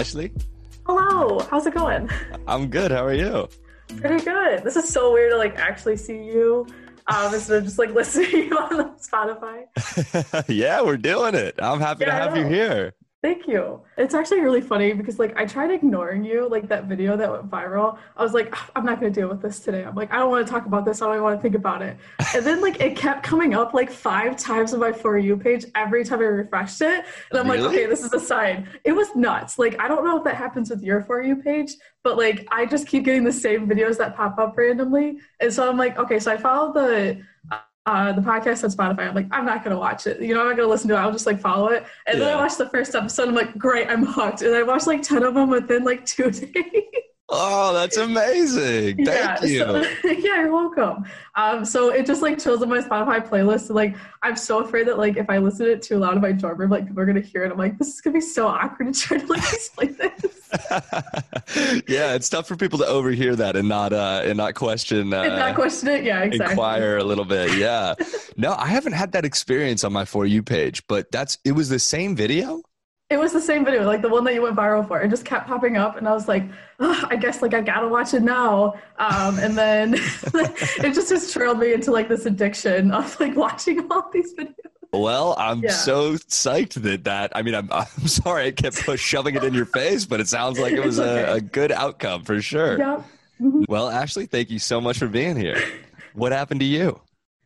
Ashley. Hello, how's it going? I'm good. How are you? Pretty good. This is so weird to like actually see you um, instead of just like listening to you on Spotify. yeah, we're doing it. I'm happy Yeah, to have you here. Thank you. It's actually really funny because like I tried ignoring you, like that video that went viral. I was like, "Ah, I'm not gonna deal with this today. I'm like, I don't want to talk about this. I don't even want to think about it. And then like it kept coming up like five times on my for you page every time I refreshed it. And I'm like, okay, this is a sign. It was nuts. Like I don't know if that happens with your for you page, but like I just keep getting the same videos that pop up randomly. And so I'm like, okay, so I followed the uh, the podcast on Spotify. I'm like, I'm not gonna watch it. You know, I'm not gonna listen to it. I'll just like follow it. And then I watched the first episode. I'm like, great, I'm hooked. And I watched like ten of them within like two days. Oh, that's amazing. Thank you. so- yeah, you're welcome. Um, so it just like chills in my Spotify playlist. And, like, I'm so afraid that like if I listen to it too loud in my dorm room, like people are gonna hear it. I'm like, this is gonna be so awkward to try to like explain this. yeah, it's tough for people to overhear that and not uh and not question uh, and not question it. Yeah, exactly. inquire a little bit. Yeah. no, I haven't had that experience on my for you page, but that's it was the same video. It was the same video, like the one that you went viral for. It just kept popping up, and I was like, "Ugh, I guess like I gotta watch it now. Um, and then it just has trailed me into like this addiction of like watching all these videos. Well, I'm Yeah. so psyched that that. I mean, I'm I'm sorry I kept push, shoving it in your face, but it sounds like it was It's a, a good outcome for sure. Yeah. Well, Ashley, thank you so much for being here. What happened to you?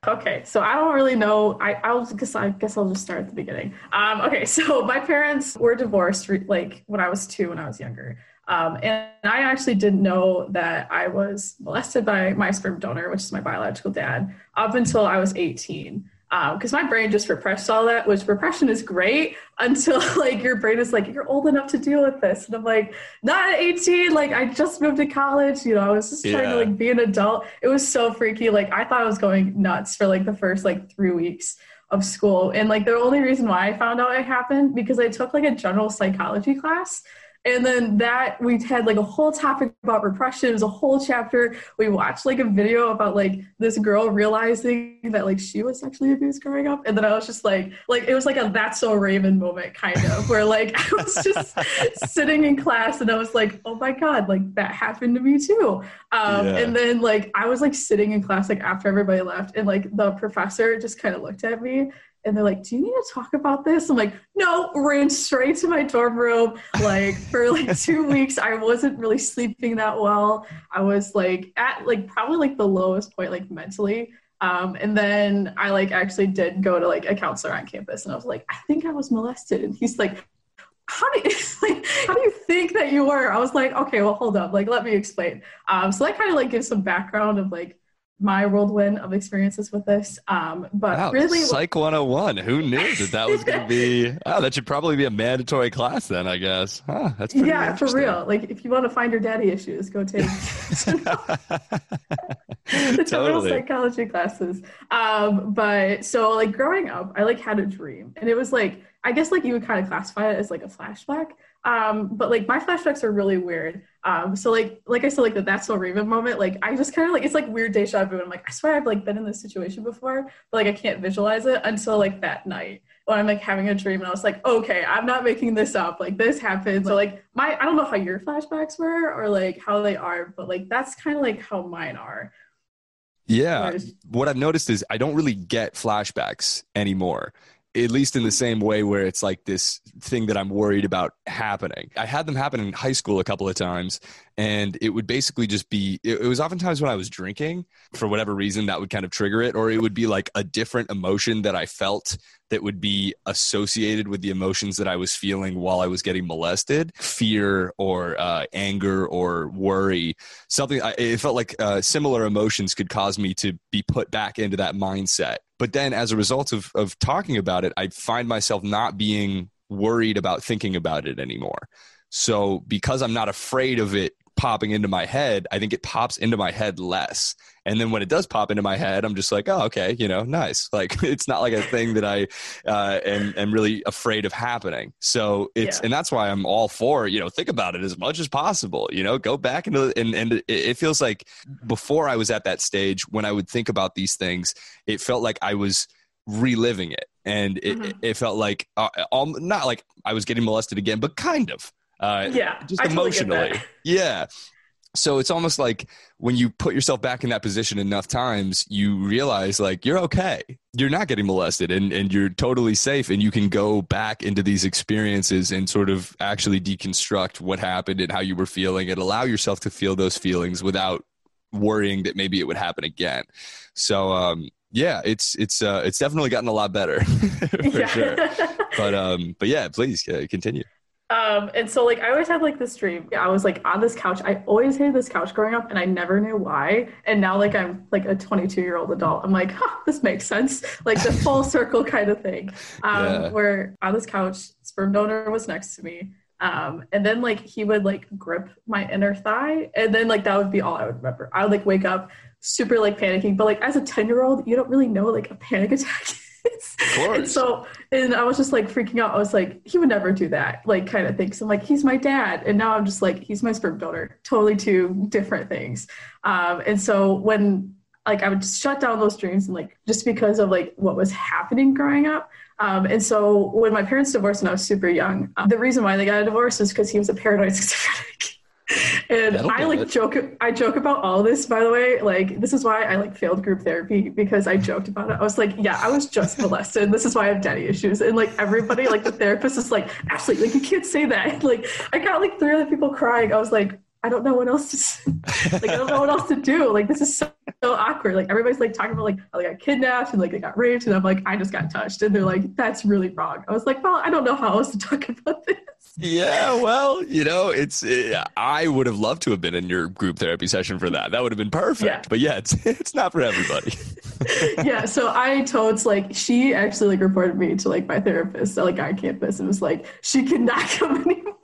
Okay, so I don't really know. I I'll guess I guess I'll just start at the beginning. Um, okay, so my parents were divorced re- like when I was two, when I was younger. Um, and I actually didn't know that I was molested by my sperm donor, which is my biological dad, up until I was 18. Um, because my brain just repressed all that, which repression is great until like your brain is like, you're old enough to deal with this. And I'm like, not at 18. Like I just moved to college. You know, I was just trying Yeah. to like be an adult. It was so freaky. Like I thought I was going nuts for like the first like three weeks of school. And like the only reason why I found out it happened because I took like a general psychology class. And then that we had like a whole topic about repression. It was a whole chapter. We watched like a video about like this girl realizing that like she was sexually abused growing up. And then I was just like, like it was like a that's so Raven moment kind of where like I was just sitting in class and I was like, oh my God, like that happened to me too. Um, Yeah. And then like I was like sitting in class like after everybody left and like the professor just kind of looked at me and they're like, "Do you need to talk about this?" I'm like, "No." Ran straight to my dorm room. Like for like two weeks, I wasn't really sleeping that well. I was like at like probably like the lowest point like mentally. Um, and then I like actually did go to like a counselor on campus, and I was like, "I think I was molested," and he's like. How do you like, how do you think that you were? I was like, okay, well, hold up, like let me explain. Um, so that kind of like gives some background of like my whirlwind of experiences with this. Um, but Wow, really, Psych 101. Who knew that that was going to be? Oh, that should probably be a mandatory class then, I guess. Huh, that's pretty yeah, for real. Like, if you want to find your daddy issues, go take the totally. psychology classes. Um, but so, like, growing up, I like had a dream, and it was like, I guess, like you would kind of classify it as like a flashback. Um, but like my flashbacks are really weird. Um, so like, like I said, like the that's so Raven moment, like I just kind of like it's like weird deja vu. I'm like, I swear I've like been in this situation before, but like I can't visualize it until like that night when I'm like having a dream and I was like, okay, I'm not making this up. Like this happened. So like my I don't know how your flashbacks were or like how they are, but like that's kind of like how mine are. Yeah. What I've noticed is I don't really get flashbacks anymore. At least in the same way where it's like this thing that I'm worried about happening. I had them happen in high school a couple of times, and it would basically just be it, was oftentimes when I was drinking for whatever reason that would kind of trigger it, or it would be like a different emotion that I felt that would be associated with the emotions that I was feeling while I was getting molested fear or uh, anger or worry. Something I, it felt like uh, similar emotions could cause me to be put back into that mindset. But then as a result of, of talking about it, I find myself not being worried about thinking about it anymore. So because I'm not afraid of it popping into my head, I think it pops into my head less. And then when it does pop into my head, I'm just like, oh, okay, you know, nice. Like it's not like a thing that I uh, am, am really afraid of happening. So it's, Yeah. and that's why I'm all for, you know, think about it as much as possible, you know, go back into, and, and it, feels like before I was at that stage, when I would think about these things, it felt like I was reliving it. And it, Mhm. it felt like, uh, um, not like I was getting molested again, but kind of Uh, Yeah, just I emotionally. that. Yeah. So it's almost like when you put yourself back in that position enough times, you realize like you're okay. You're not getting molested and, and you're totally safe. And you can go back into these experiences and sort of actually deconstruct what happened and how you were feeling and allow yourself to feel those feelings without worrying that maybe it would happen again. So, um, yeah, it's it's uh, it's definitely gotten a lot better for sure. But um, but yeah, please uh, continue. Um, and so like I always had like this dream. I was like on this couch. I always hated this couch growing up, and I never knew why. And now like I'm like a 22 year old adult. I'm like, huh, this makes sense. Like the full circle kind of thing. Um, Yeah. where on this couch, sperm donor was next to me. Um, and then like he would like grip my inner thigh, and then like that would be all I would remember. I would like wake up super like panicking, but like as a 10 year old, you don't really know what, like a panic attack is. Of course. And so, and I was just like freaking out. I was like, he would never do that, like kind of thing. So I'm like, he's my dad, and now I'm just like, he's my sperm donor. Totally two different things. Um, and so when like I would shut down those dreams and like just because of like what was happening growing up. Um, and so when my parents divorced when I was super young, um, the reason why they got a divorce is because he was a paranoid schizophrenic. And That'll I like it. joke I joke about all this by the way. Like this is why I like failed group therapy because I joked about it. I was like, yeah, I was just molested. This is why I have daddy issues. And like everybody, like the therapist is like, Ashley, like you can't say that. Like I got like three other people crying. I was like, I don't know what else to say. like I don't know what else to do. Like this is so, so awkward. Like everybody's like talking about like how they got kidnapped and like they got raped, and I'm like, I just got touched, and they're like, that's really wrong. I was like, well, I don't know how else to talk about this. Yeah, well, you know, it's uh, I would have loved to have been in your group therapy session for that. That would have been perfect. Yeah. But yeah, it's it's not for everybody. yeah, so I told like she actually like reported me to like my therapist like on campus and was like she cannot come anymore.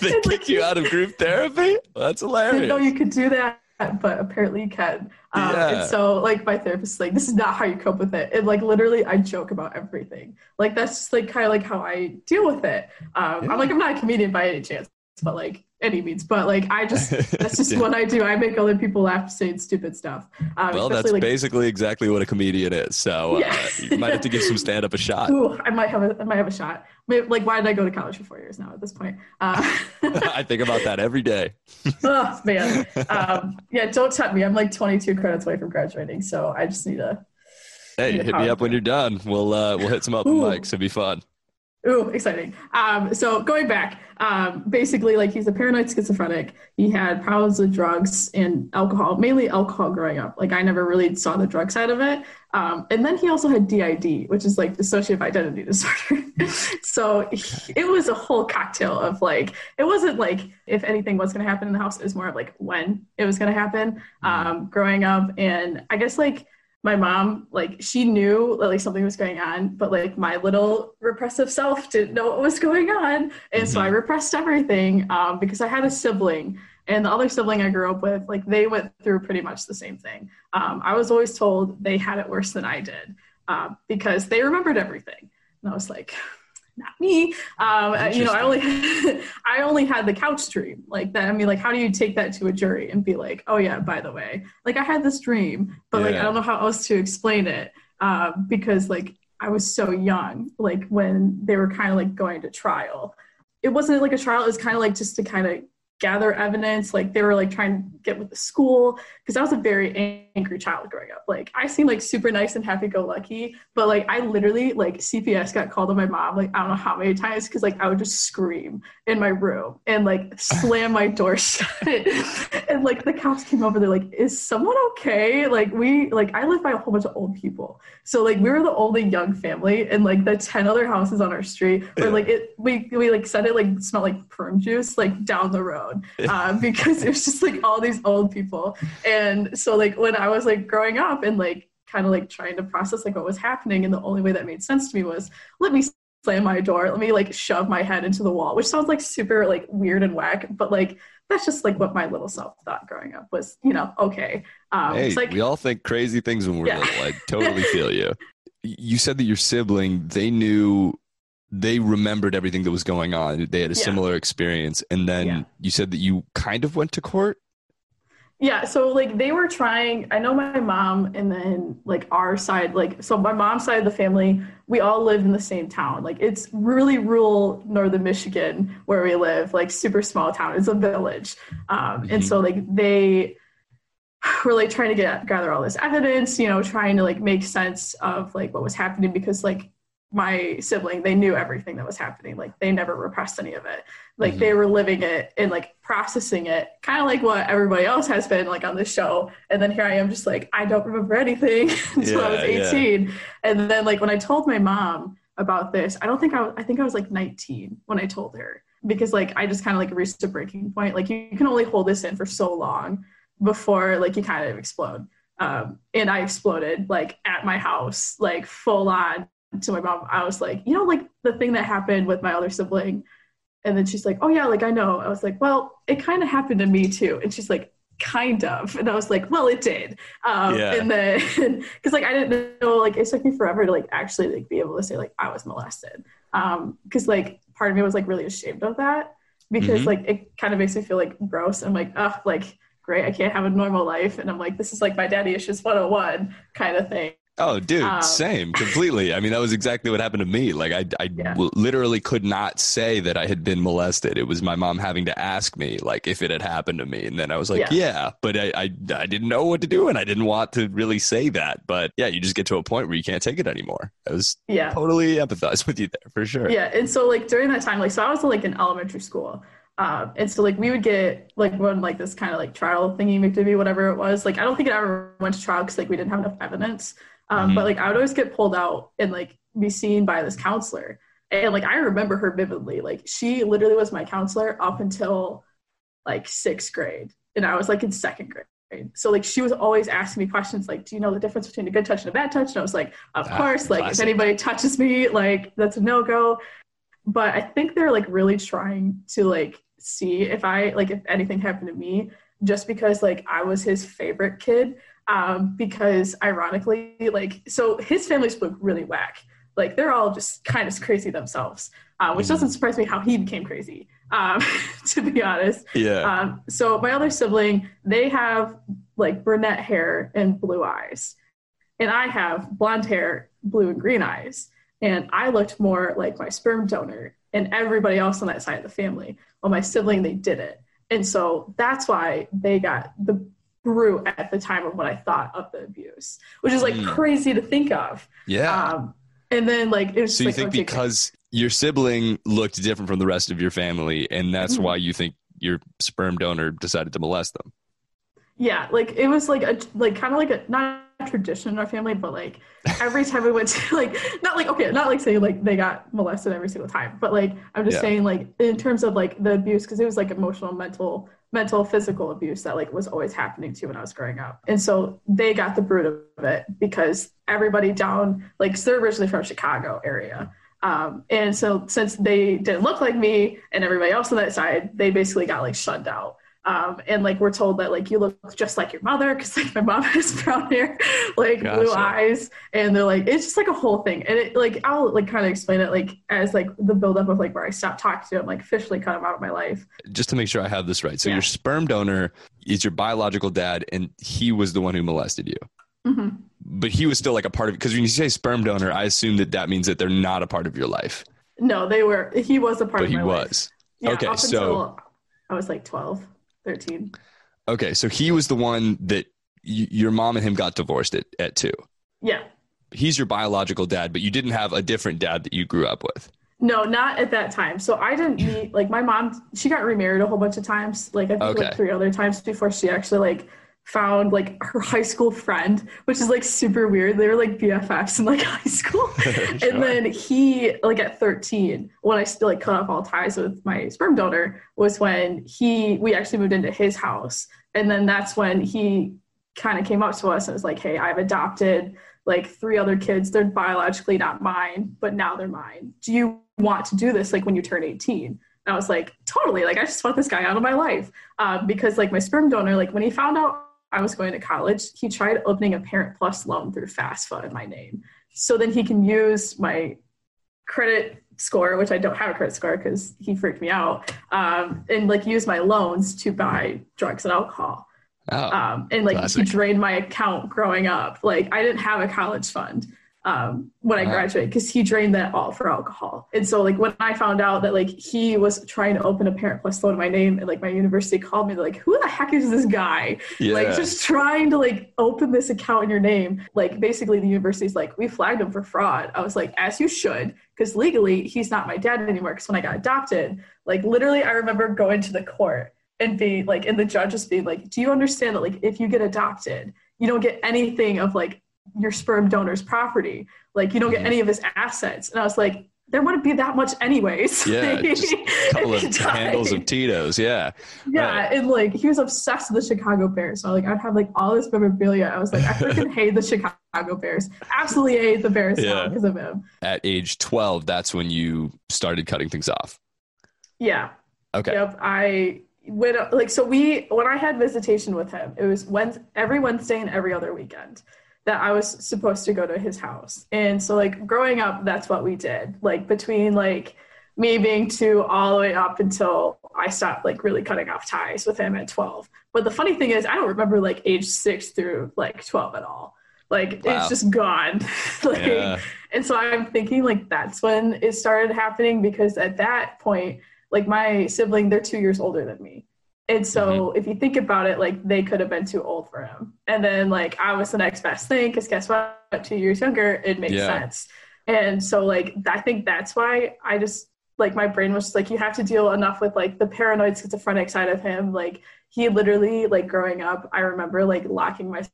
they And, like, you out of group therapy. That's hilarious. didn't know you could do that, but apparently you can. Um, Yeah. And so, like, my therapist is like, this is not how you cope with it. And, like, literally, I joke about everything. Like, that's just, like, kind of like how I deal with it. Um, Yeah. I'm like, I'm not a comedian by any chance, but, like, any means. But, like, I just, that's just Yeah. what I do. I make other people laugh saying stupid stuff. Um, well, that's like, basically exactly what a comedian is. So uh, you might have to give some stand up a shot. Ooh, I might have a, I might have a shot. Like, why did I go to college for four years now at this point? Uh, I think about that every day. oh man um, yeah don't tempt me i'm like 22 credits away from graduating so i just need to Hey, Yeah, hit me up when you're done. We'll uh, we'll hit some open Ooh. mics. It'll be fun. Ooh exciting. Um, so going back um, basically like he's a paranoid schizophrenic. He had problems with drugs and alcohol mainly alcohol growing up. Like i never really saw the drug side of it. Um, and then he also had DID which is like dissociative identity disorder. So he- it was a whole cocktail of like it wasn't like if anything was going to happen in the house it was more of like when it was going to happen um, growing up. And i guess like my mom like she knew that like something was going on but like my little repressive self didn't know what was going on. And so i repressed everything um, because i had a sibling and the other sibling i grew up with like they went through pretty much the same thing. Um, i was always told they had it worse than i did um, because they remembered everything. And i was like not me. Um, you know i only i only had the couch dream like that. I mean like how do you take that to a jury and be like oh yeah by the way like i had this dream but like i don't know how else to explain it um, because like i was so young like when they were kind of like going to trial. It wasn't like a trial. It was kind of like just to kind of gather evidence like they were like trying to get with the school because i was a very angry child growing up. Like i seemed like super nice and happy-go-lucky but like i literally like cps got called on my mom like i don't know how many times because like i would just scream in my room and like slam my door shut. And like the cops came over they're like is someone okay? Like we like i live by a whole bunch of old people. So like we were the only young family and like the 10 other houses on our street where like it we we like said it like smelled like prune juice like down the road uh, because it was just like all these old people and so like when i was like growing up and like kind of like trying to process like what was happening and the only way that made sense to me was let me slam my door let me like shove my head into the wall which sounds like super like weird and whack but like that's just like what my little self thought growing up was you know okay um hey, it's like we all think crazy things when we're Yeah. little. I totally feel you. You said that your sibling, they knew, they remembered everything that was going on. They had a Yeah. similar experience. And then Yeah. you said that you kind of went to court. Yeah, so like they were trying. I know my mom, and then like our side, like so my mom's side of the family, we all live in the same town. Like it's really rural northern Michigan where we live, like super small town. It's a village, um, mm-hmm. and so like they were like trying to get gather all this evidence, you know, trying to like make sense of like what was happening because like my sibling they knew everything that was happening. Like they never repressed any of it. Like mm-hmm. they were living it and like processing it kind of like what everybody else has been like on this show. And then here i am just like i don't remember anything until yeah, i was 18 yeah. and then like when i told my mom about this i don't think i was i think i was like 19 when i told her. Because like i just kind of like reached a breaking point. Like you, you can only hold this in for so long before like you kind of explode. Um, and I exploded like at my house, like full on to my mom, I was like, you know, like the thing that happened with my other sibling. And then she's like, oh, yeah, like I know. I was like, well, it kind of happened to me too. And she's like, kind of. And I was like, well, it did. Um, yeah. And then, because like I didn't know, like it took me forever to like actually like be able to say like I was molested. Because um, like part of me was like really ashamed of that because mm-hmm. like it kind of makes me feel like gross. I'm like, oh, like great, I can't have a normal life. And I'm like, this is like my daddy issues 101 kind of thing. Oh, dude, um, same, completely. I mean, that was exactly what happened to me. Like, I, I yeah. w- literally could not say that I had been molested. It was my mom having to ask me, like, if it had happened to me, and then I was like, yeah, yeah but I, I, I didn't know what to do, and I didn't want to really say that. But yeah, you just get to a point where you can't take it anymore. I was yeah totally empathize with you there for sure. Yeah, and so like during that time, like, so I was like in elementary school. Um, and so like we would get like when like this kind of like trial thingy McDivvy, whatever it was. Like I don't think it ever went to trial because like we didn't have enough evidence. Um, mm-hmm. But like I would always get pulled out and like be seen by this counselor. And like I remember her vividly. Like she literally was my counselor up until like sixth grade. And I was like in second grade. So like she was always asking me questions like, do you know the difference between a good touch and a bad touch? And I was like, of ah, course. Like if anybody touches me, like that's a no go. But I think they're like really trying to like see if I like if anything happened to me, just because like I was his favorite kid um, because ironically, like, so his family spoke really whack. Like, they're all just kind of crazy themselves, uh, which doesn't mm-hmm. surprise me how he became crazy, um, to be honest. Yeah. Um, so, my other sibling, they have like brunette hair and blue eyes. And I have blonde hair, blue and green eyes. And I looked more like my sperm donor and everybody else on that side of the family. Well, my sibling, they did it. And so that's why they got the grew at the time of what I thought of the abuse, which is like mm. crazy to think of. Yeah. Um, and then like it was so you like, think because your sibling looked different from the rest of your family, and that's mm-hmm. why you think your sperm donor decided to molest them. Yeah, like it was like a like kind of like a not a tradition in our family, but like every time we went to like not like okay, not like saying like they got molested every single time, but like I'm just yeah. saying like in terms of like the abuse because it was like emotional, mental mental physical abuse that like was always happening to when I was growing up. And so they got the brunt of it because everybody down like they're originally from Chicago area. Um, and so since they didn't look like me and everybody else on that side, they basically got like shunned out. Um, and like we're told that like you look just like your mother because like my mom has brown hair, like gotcha. blue eyes, and they're like it's just like a whole thing. And it like I'll like kind of explain it like as like the buildup of like where I stopped talking to him, like officially cut him out of my life. Just to make sure I have this right, so yeah. your sperm donor is your biological dad, and he was the one who molested you. Mm-hmm. But he was still like a part of it because when you say sperm donor, I assume that that means that they're not a part of your life. No, they were. He was a part but of he was. life. Yeah, okay, so I was like twelve. 13. Okay, so he was the one that y- your mom and him got divorced at, at two. Yeah. He's your biological dad, but you didn't have a different dad that you grew up with. No, not at that time. So I didn't meet like my mom. She got remarried a whole bunch of times, like I think okay. like three other times before she actually like found like her high school friend, which is like super weird. They were like BFFs in like high school. And then he, like at 13, when I still like cut off all ties with my sperm donor, was when he, we actually moved into his house. And then that's when he kind of came up to us and was like, hey, I've adopted like three other kids. They're biologically not mine, but now they're mine. Do you want to do this like when you turn 18? And I was like, totally. Like, I just want this guy out of my life. Um, because, like, my sperm donor, like, when he found out I was going to college, he tried opening a Parent Plus loan through FAFSA in my name. So then he can use my credit score, which I don't have a credit score because he freaked me out, um, and like use my loans to buy drugs and alcohol. Oh, um, and like classic. he drained my account growing up. Like I didn't have a college fund um, when I Wow. graduated because he drained that all for alcohol. And so like when I found out that like he was trying to open a Parent Plus loan in my name, and like my university called me like, who the heck is this guy? yeah. Like just trying to like open this account in your name. Like basically the university's like, we flagged him for fraud. I was like, as you should, because legally he's not my dad anymore. Because when I got adopted, like literally I remember going to the court and being like, and the judge just being like, do you understand that like if you get adopted, you don't get anything of like your sperm donor's property. Like you don't get Mhm. any of his assets. And I was like, there wouldn't be that much anyways. Yeah, just a couple of handles of Tito's. Yeah. Yeah, Right. and like he was obsessed with the Chicago Bears. So like I'd have like all this memorabilia. I was like, I freaking hate the Chicago Bears. Absolutely hate the Bears Yeah. because of him. At age 12, that's when you started cutting things off. Yeah. Okay. Yep. I when like so we when I had visitation with him, it was Wednesday, every Wednesday and every other weekend that I was supposed to go to his house. And so like growing up, that's what we did. Like between like me being two all the way up until I stopped like really cutting off ties with him at 12. But the funny thing is I don't remember like age six through like 12 at all. Like Wow. it's just gone. like Yeah. and so I'm thinking like that's when it started happening because at that point, like my sibling, they're two years older than me. And so mm-hmm. if you think about it, like they could have been too old for him. And then like I was the next best thing because guess what? Two years younger, it makes Yeah. sense. And so like I think that's why I just like my brain was like you have to deal enough with like the paranoid schizophrenic side of him. Like he literally like growing up, I remember like locking myself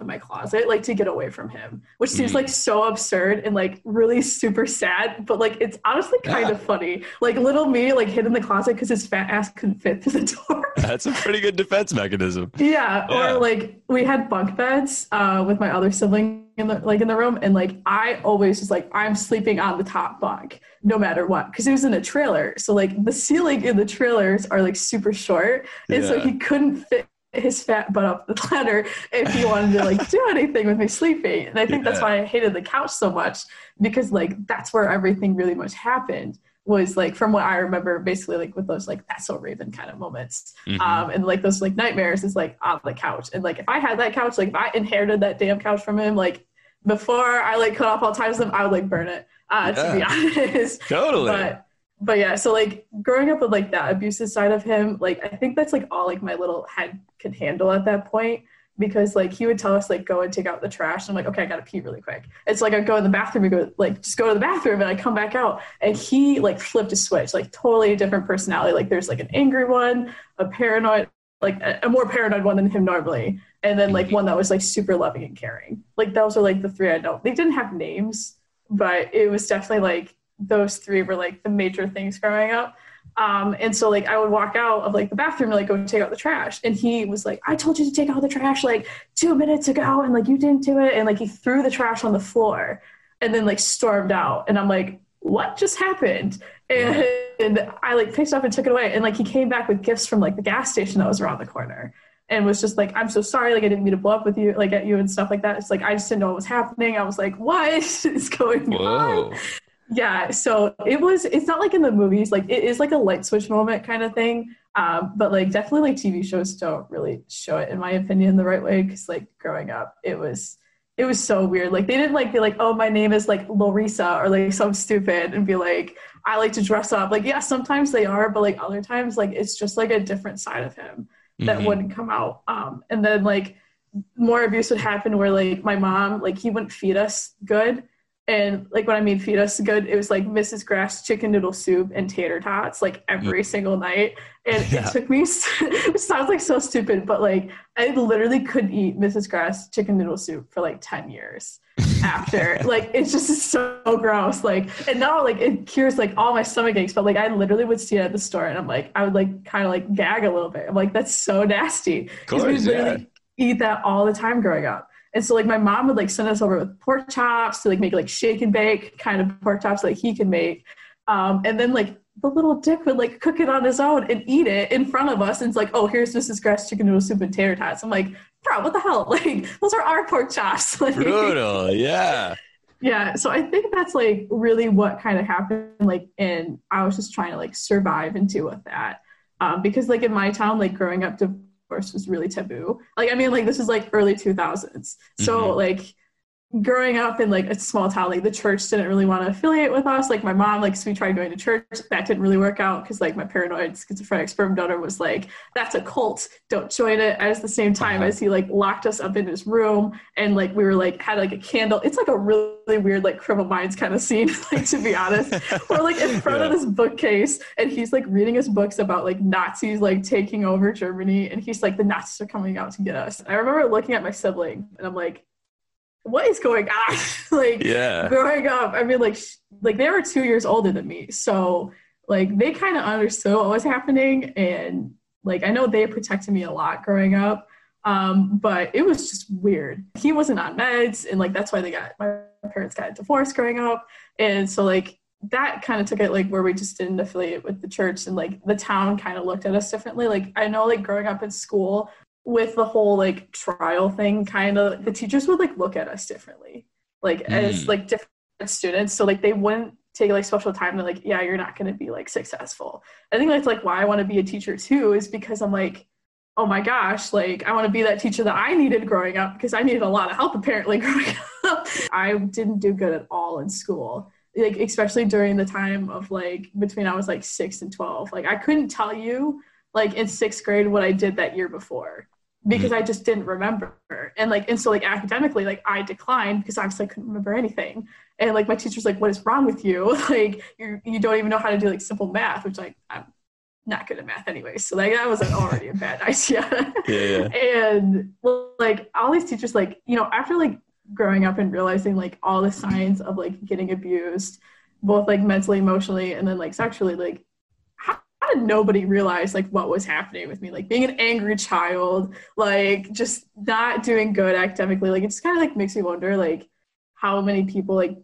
in my closet like to get away from him, which seems Mm. like so absurd and like really super sad, but like it's honestly kind Yeah. of funny. Like little me like hid in the closet because his fat ass couldn't fit through the door. That's a pretty good defense mechanism. Yeah, Yeah. or like we had bunk beds uh, with my other sibling in the like in the room, and like I always was like I'm sleeping on the top bunk no matter what because it was in a trailer. So like the ceiling in the trailers are like super short, and so he couldn't fit his fat butt up the ladder if he wanted to like do anything with me sleeping. And I think that's why I hated the couch so much because like that's where everything really much happened was like from what I remember basically like with those like that's so Raven kind of moments Mhm. um, and like those like nightmares is like on the couch and like if i had that couch like if i inherited that damn couch from him like before i like cut off all ties with him i would like burn it uh, to be honest totally. but but yeah so like growing up with like that abusive side of him like i think that's like all like my little head could handle at that point because like he would tell us like go and take out the trash. And i'm like okay i gotta pee really quick. It's like i go in the bathroom and go like just go to the bathroom and i come back out. And he like flipped a switch like totally different personality. Like there's like an angry one a paranoid like a, a more paranoid one than him normally. And then like one that was like super loving and caring. Like those are like the three i know they didn't have names but it was definitely like those three were like the major things growing up um, and so like I would walk out of like the bathroom and like go take out the trash. And he was like, I told you to take out the trash like two minutes ago and like you didn't do it. And like he threw the trash on the floor and then like stormed out. And I'm like, what just happened? And, and I like picked it up and took it away. And like he came back with gifts from like the gas station that was around the corner and was just like, I'm so sorry, like I didn't mean to blow up with you, like at you and stuff like that. It's like I just didn't know what was happening. I was like, what is going on? Yeah so it was it's not like in the movies like it is like a light switch moment kind of thing um, but like definitely like tv shows don't really show it in my opinion the right way because like growing up it was it was so weird. Like they didn't like be like oh my name is like lorisa or like some stupid and be like i like to dress up. Like yeah sometimes they are but like other times like it's just like a different side of him that Mhm. wouldn't come out. Um, and then like more abuse would happen where like my mom like he wouldn't feed us good and like when I mean feed us good, it was like Mrs. Grass chicken noodle soup and tater tots like every single night. And Yeah. it took me, it sounds like so stupid, but like I literally couldn't eat Mrs. Grass chicken noodle soup for like 10 years after. like it's just so gross. Like, and now like it cures like all my stomach aches, but like I literally would see it at the store and I'm like, I would like kind of like gag a little bit. I'm like, that's so nasty. Because we yeah. literally eat that all the time growing up. And so like my mom would like send us over with pork chops to like make like shake and bake kind of pork chops like he can make. Um, and then like the little dick would like cook it on his own and eat it in front of us. And it's like, oh, here's Mrs. Grass chicken noodle soup and tater tots. I'm like, bro, what the hell? Like those are our pork chops. Like, Brutal. Yeah. yeah. So I think that's like really what kind of happened. Like, and I was just trying to like survive and deal with that. Um, because like in my town, like growing up was really taboo. Like, I mean, like this is like early 2000s. So Mhm. like growing up in like a small town, like the church didn't really want to affiliate with us. Like my mom, like so we tried going to church. That didn't really work out because like my paranoid schizophrenic sperm donor was like, that's a cult. Don't join it. At the same time Uh-huh. as he like locked us up in his room and like we were like had like a candle. It's like a really weird like criminal minds kind of scene, like to be honest. We're like in front of Yeah. this bookcase and he's like reading his books about like Nazis like taking over Germany and he's like the Nazis are coming out to get us. I remember looking at my sibling and I'm like, what is going on? like Yeah. growing up, I mean like sh- like they were two years older than me. So like they kind of understood what was happening and like I know they protected me a lot growing up. Um, but it was just weird. He wasn't on meds, and like that's why they got my parents got divorced growing up, and so like that kind of took it like where we just didn't affiliate with the church, and like the town kind of looked at us differently. Like I know like growing up in school with the whole like trial thing, kind of the teachers would like look at us differently, like as Mm. like different students. So like they wouldn't take like special time to like yeah you're not going to be like successful. I think that's like why I want to be a teacher too, is because I'm like oh my gosh, like I want to be that teacher that I needed growing up because I needed a lot of help apparently growing up. I didn't do good at all in school. Like especially during the time of like between I was like 6 and 12. Like I couldn't tell you like in 6th grade what I did that year before because mm-hmm. I just didn't remember. And like and so like academically like I declined because obviously I couldn't remember anything. And like my teacher's like what is wrong with you? Like you you don't even know how to do like simple math, which like I'm not good at math anyway. So like that was like, already a bad idea. Yeah, yeah. and like all these teachers, like you know, after like growing up and realizing like all the signs of like getting abused, both like mentally, emotionally, and then like sexually, like how, did nobody realize like what was happening with me? Like being an angry child, like just not doing good academically. Like it just kind of like makes me wonder like how many people like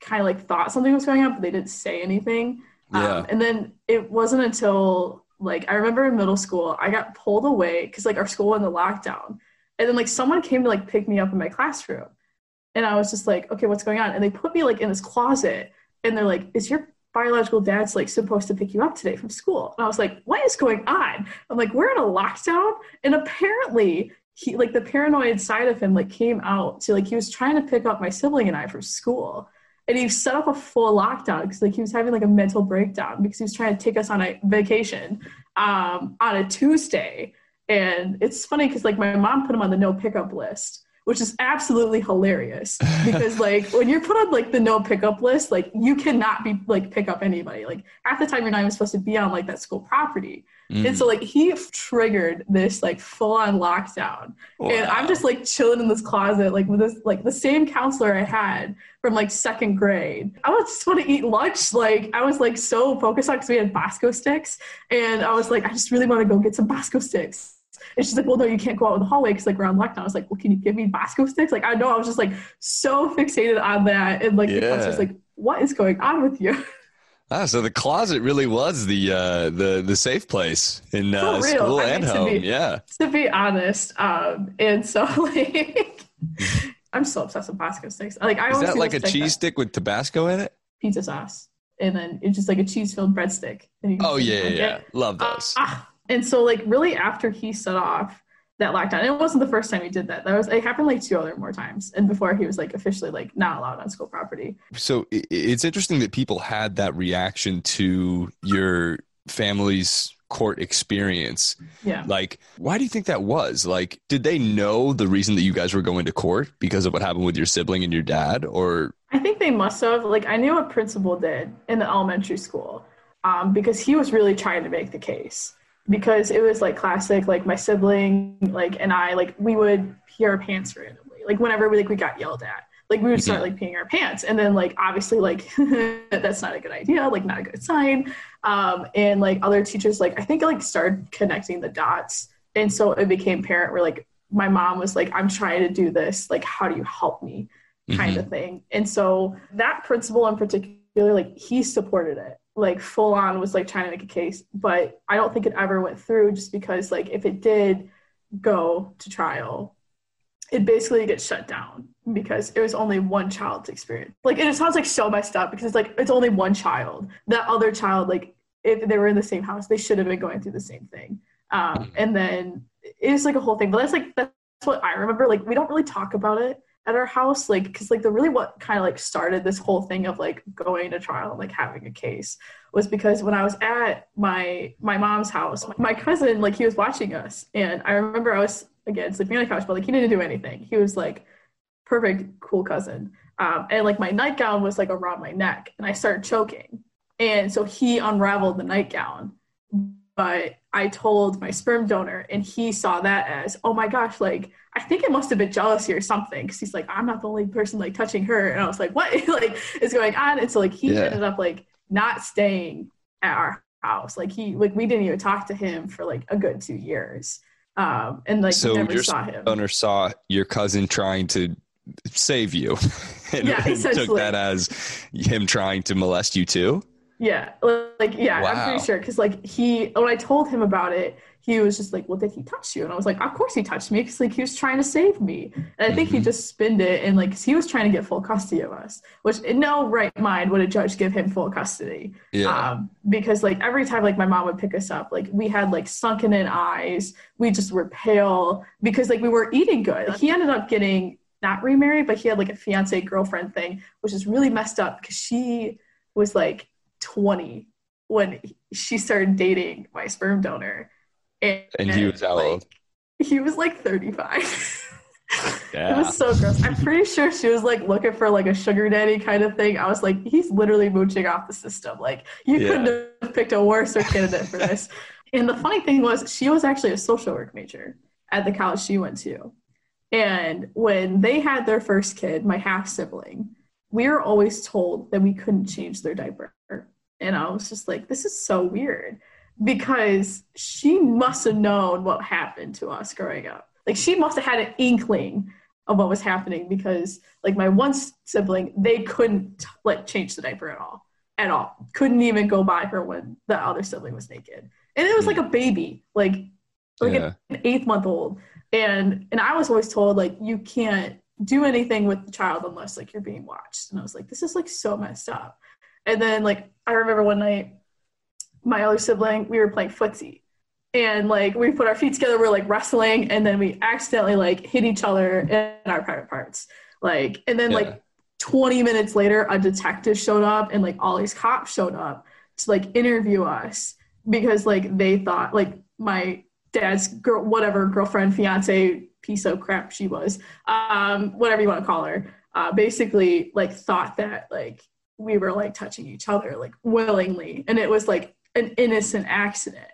kind of like thought something was going on, but they didn't say anything. Yeah. Um, and then it wasn't until like I remember in middle school, I got pulled away because like our school went in the lockdown, and then like someone came to like pick me up in my classroom, and I was just like, okay, what's going on? And they put me like in this closet, and they're like, is your biological dad's like supposed to pick you up today from school? And I was like, what is going on? I'm like, we're in a lockdown, and apparently he like the paranoid side of him like came out to like he was trying to pick up my sibling and I from school and he set up a full lockdown because like he was having like a mental breakdown because he was trying to take us on a vacation um, on a Tuesday. And it's funny because like my mom put him on the no pickup list, which is absolutely hilarious because like when you're put on like the no pickup list, like you cannot be like pick up anybody. Like half the time you're not even supposed to be on like that school property. Mm. And so like he triggered this like full on lockdown. And I'm just like chilling in this closet, like with this, like the same counselor I had from like second grade. I was just want to eat lunch. Like I was like so focused on because we had Bosco sticks, and I was like, I just really want to go get some Bosco sticks. And she's like, Well, no, you can't go out in the hallway because like we're on lockdown. I was like, Well, can you give me Bosco sticks? Like I know I was just like so fixated on that, and like the Yeah. counselor's like, What is going on with you? Ah, so the closet really was the uh, the the safe place in uh, school I mean, and home. be- Yeah. to be honest. Um, and so like I'm so obsessed with Bosco sticks. Like I Is always that like a cheese that- stick with Tabasco in it? pizza sauce, and then it's just like a cheese filled breadstick. And you can Oh yeah, yeah, yeah. Love Uh, those. ah. And so like really after he set off that lockdown, and it wasn't the first time he did that. That was it happened like two other more times, and before he was like officially like not allowed on school property. So it's interesting that people had that reaction to your family's court experience. Yeah. Like, why do you think that was? Like, did they know the reason that you guys were going to court because of what happened with your sibling and your dad? Or I think they must have. Like, I knew a principal did in the elementary school um, because he was really trying to make the case. Because it was like classic, like my sibling, like, and I, like, we would pee our pants randomly. Like, whenever we like we got yelled at, like we would start like peeing our pants, and then like obviously like that's not a good idea, like not a good sign. Um, and like other teachers, like I think like started connecting the dots, and so it became apparent where like my mom was like, I'm trying to do this, like, how do you help me? kind Mhm. of thing. And so that principal in particular, like he supported it, like full on was like trying to make a case. But I don't think it ever went through just because like if it did go to trial, it basically gets shut down because it was only one child's experience. Like it sounds like so messed up because it's like it's only one child. That other child, like if they were in the same house, they should have been going through the same thing. Um, and then it's like a whole thing. But that's like that's what I remember. Like we don't really talk about it at our house like because like the really what kind of like started this whole thing of like going to trial and like having a case was because when i was at my my mom's house my cousin like he was watching us and i remember i was again sleeping on the couch but like he didn't do anything. He was like perfect cool cousin. Um, and like my nightgown was like around my neck and i started choking. And so he unraveled the nightgown but I told my sperm donor, and he saw that as, oh my gosh, like I think it must have been jealousy or something, because he's like, I'm not the only person like touching her, and I was like, what like is going on? And so like he yeah. ended up like not staying at our house, like he like we didn't even talk to him for like a good two years, um, and like so never your saw him. Donor saw your cousin trying to save you, and, yeah, and took that as him trying to molest you too. Yeah, like yeah, wow. I'm pretty sure because like he when I told him about it, he was just like, "Well, did he touch you?" And I was like, "Of course he touched me," because like he was trying to save me, and I think mm-hmm. he just spinned it and like he was trying to get full custody of us, which in no right mind would a judge give him full custody. Yeah. Um, because like every time like my mom would pick us up, like we had like sunken in eyes, we just were pale because like we were eating good. Like, he ended up getting not remarried, but he had like a fiance girlfriend thing, which is really messed up because she was like 20 when she started dating my sperm donor. And, and he was how like, old? He was like 35. Yeah. it was so gross. I'm pretty sure she was like looking for like a sugar daddy kind of thing. I was like, he's literally mooching off the system. Like, you yeah. couldn't have picked a worse candidate for this. and the funny thing was, she was actually a social work major at the college she went to. And when they had their first kid, my half sibling, we were always told that we couldn't change their diaper. And I was just like, this is so weird because she must have known what happened to us growing up. Like she must have had an inkling of what was happening because like my one sibling, they couldn't like change the diaper at all. At all. Couldn't even go by her when the other sibling was naked. And it was like a hmm. baby, like like yeah. an eighth month old. And and I was always told like you can't do anything with the child unless like you're being watched. And I was like, this is like so messed up. And then like I remember one night, my other sibling, we were playing footsie. And like we put our feet together, we are like wrestling, and then we accidentally like hit each other in our private parts. Like, and then yeah. like 20 minutes later, a detective showed up and like all these cops showed up to like interview us because like they thought like my dad's girl, whatever girlfriend, fiance, piece of crap she was, um, whatever you want to call her, uh, basically like thought that like we were like touching each other like willingly, and it was like an innocent accident,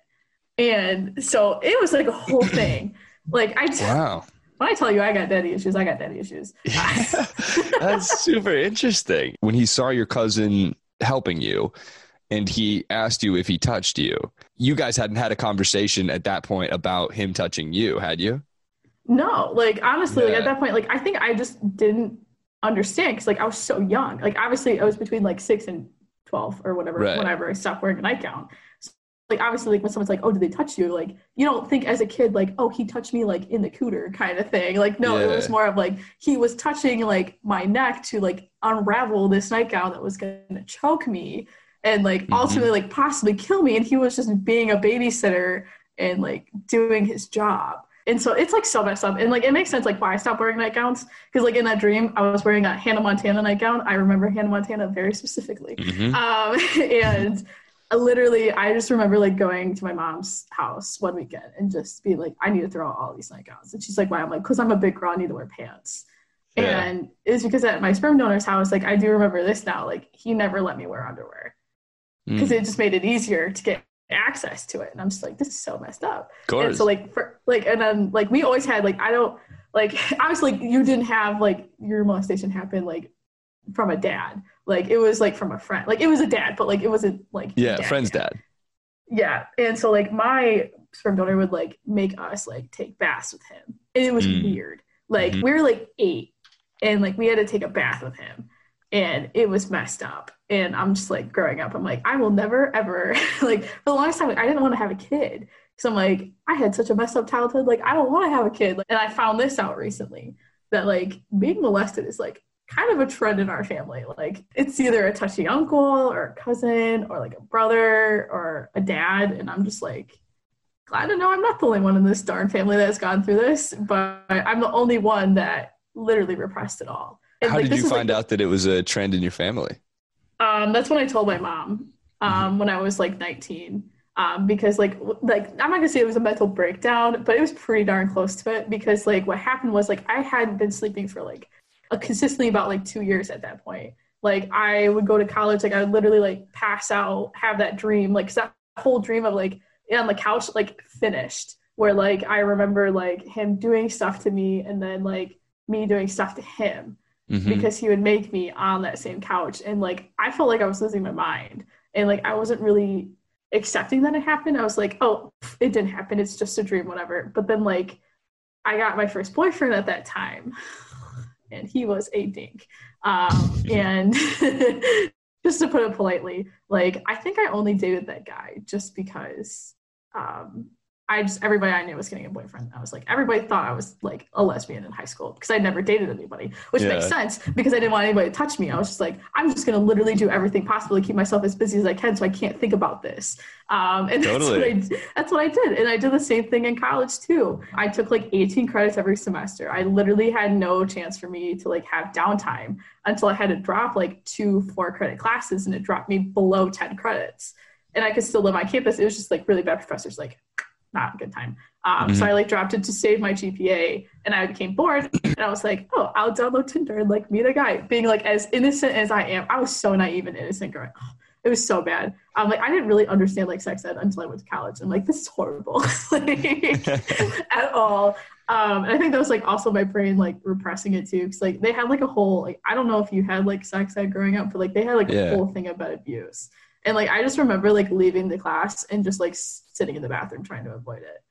and so it was like a whole thing. like I t- wow. When I tell you I got daddy issues, I got daddy issues. Yeah, That's super interesting. When he saw your cousin helping you, and he asked you if he touched you. You guys hadn't had a conversation at that point about him touching you, had you? No, like honestly, yeah. like at that point, like I think I just didn't understand because like I was so young. Like obviously I was between like six and twelve or whatever right. whenever I stopped wearing a nightgown. So, like obviously like when someone's like, Oh, did they touch you? Like you don't think as a kid like, oh, he touched me like in the cooter kind of thing. Like no, yeah. it was more of like he was touching like my neck to like unravel this nightgown that was gonna choke me and like mm-hmm. ultimately like possibly kill me. And he was just being a babysitter and like doing his job. And so it's like so messed up. And like it makes sense like why I stopped wearing nightgowns. Because like in that dream, I was wearing a Hannah Montana nightgown. I remember Hannah Montana very specifically. Mm-hmm. Um, and literally I just remember like going to my mom's house one weekend and just being like, I need to throw out all these nightgowns. And she's like, why? I'm like, because I'm a big girl, I need to wear pants. Yeah. And it's because at my sperm donor's house, like I do remember this now, like he never let me wear underwear because mm. it just made it easier to get access to it. And I'm just like, this is so messed up. Of course. And so like for like and then like we always had like I don't like obviously like, you didn't have like your molestation happen like from a dad. Like it was like from a friend. Like it was a dad, but like it wasn't like Yeah, dad friend's dad. dad. Yeah. And so like my sperm donor would like make us like take baths with him. And it was mm. weird. Like mm-hmm. we were like eight and like we had to take a bath with him and it was messed up. And i'm just like growing up i'm like i will never ever like for the longest time i didn't want to have a kid. Because i'm like i had such a messed up childhood like i don't want to have a kid. And i found this out recently that like being molested is like kind of a trend in our family. Like it's either a touchy uncle or a cousin or like a brother or a dad. And i'm just like glad to know I'm not the only one in this darn family that's gone through this, but I'm the only one that literally repressed it all. How like, did you find like, out that it was a trend in your family? Um, that's when I told my mom um, mm-hmm. when I was like 19. Um, because like like I'm not gonna say it was a mental breakdown, but it was pretty darn close to it. Because like what happened was like I hadn't been sleeping for like a consistently about like two years at that point. Like I would go to college, like I would literally like pass out, have that dream, like that whole dream of like on the couch, like finished. Where like I remember like him doing stuff to me, and then like me doing stuff to him mm-hmm. because he would make me on that same couch, and like I felt like I was losing my mind, and like I wasn't really accepting that it happened. I was like, oh, it didn't happen. It's just a dream, whatever. But then like I got my first boyfriend at that time, and he was a dink. Um, and just to put it politely, like I think I only dated that guy just because um, I just everybody I knew was getting a boyfriend. I was like, everybody thought I was like a lesbian in high school because I never dated anybody, which yeah. makes sense because I didn't want anybody to touch me. I was just like, I'm just gonna literally do everything possible to keep myself as busy as I can so I can't think about this. Um, and totally. that's, what I, that's what I did. And I did the same thing in college too. I took like 18 credits every semester. I literally had no chance for me to like have downtime until I had to drop like two four credit classes and it dropped me below 10 credits. And I could still live on campus. It was just like really bad professors like not a good time. Um, mm-hmm. So I like dropped it to save my GPA, and I became bored, and I was like, oh, I'll download Tinder and like meet a guy. Being like as innocent as I am, I was so naive and innocent girl. It was so bad. Um, like I didn't really understand like sex ed until I went to college. I'm like, this is horrible, like, at all. Um, and I think that was like also my brain like repressing it too, because like they had like a whole like I don't know if you had like sex ed growing up, but like they had like yeah. a whole thing about abuse. And like I just remember like leaving the class and just like sitting in the bathroom trying to avoid it.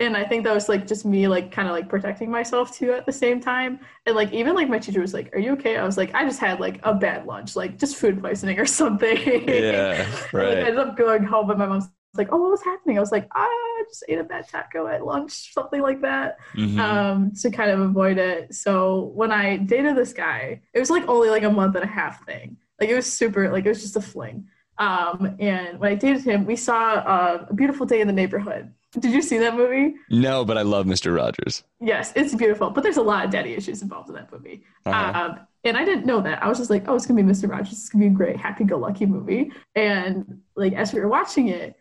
And I think that was like just me like kind of like protecting myself too at the same time. And like even like my teacher was like, "Are you okay?" I was like, "I just had like a bad lunch, like just food poisoning or something." Yeah, right. like, I ended up going home, and my mom's like, "Oh, what was happening?" I was like, "I just ate a bad taco at lunch, something like that," mm-hmm. um, to kind of avoid it. So when I dated this guy, it was like only like a month and a half thing. Like it was super, like it was just a fling. Um, and when I dated him, we saw uh, a beautiful day in the neighborhood. Did you see that movie? No, but I love Mr. Rogers. Yes, it's beautiful, but there's a lot of daddy issues involved in that movie. Uh-huh. Um, and I didn't know that. I was just like, oh, it's gonna be Mr. Rogers. It's gonna be a great, happy-go-lucky movie. And like as we were watching it,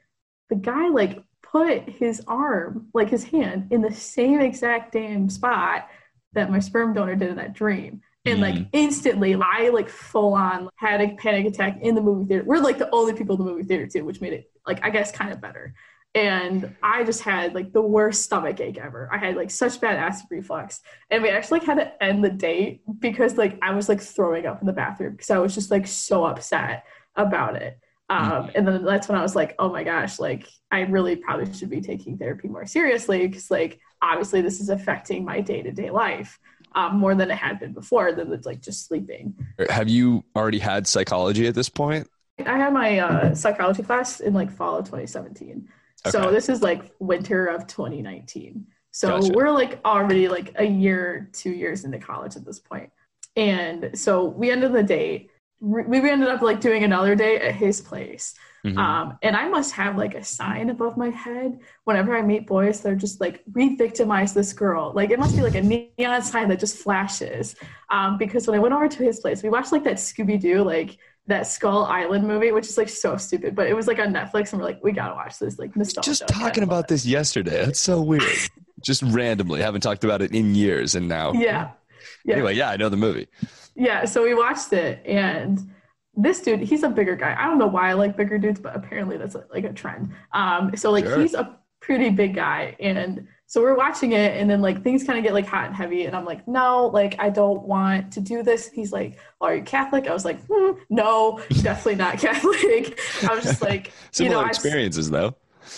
the guy like put his arm, like his hand, in the same exact damn spot that my sperm donor did in that dream and like mm. instantly i like full on had a panic attack in the movie theater. We're like the only people in the movie theater too which made it like i guess kind of better. And i just had like the worst stomach ache ever. I had like such bad acid reflux. And we actually like, had to end the date because like i was like throwing up in the bathroom because i was just like so upset about it. Um, mm. and then that's when i was like oh my gosh like i really probably should be taking therapy more seriously because like obviously this is affecting my day-to-day life um, more than it had been before than it's like just sleeping. Have you already had psychology at this point? I had my uh, psychology class in like fall of 2017. Okay. So this is like winter of 2019. So gotcha. we're like already like a year, two years into college at this point. And so we ended the date. We ended up like doing another day at his place. Mm-hmm. Um, and I must have like a sign above my head whenever I meet boys. They're just like re-victimize this girl. Like it must be like a neon sign that just flashes. Um, because when I went over to his place, we watched like that Scooby Doo like that Skull Island movie, which is like so stupid, but it was like on Netflix, and we're like, we gotta watch this. Like nostalgia. Just talking about this yesterday. That's so weird. just randomly, haven't talked about it in years, and now. Yeah. yeah. Anyway, yeah, I know the movie. Yeah, so we watched it, and this dude, he's a bigger guy. I don't know why I like bigger dudes, but apparently that's like a trend. Um, so like sure. he's a pretty big guy, and so we're watching it, and then like things kind of get like hot and heavy, and I'm like, no, like I don't want to do this. He's like, are you Catholic? I was like, hmm, no, definitely not Catholic. I was just like, similar you know, experiences though.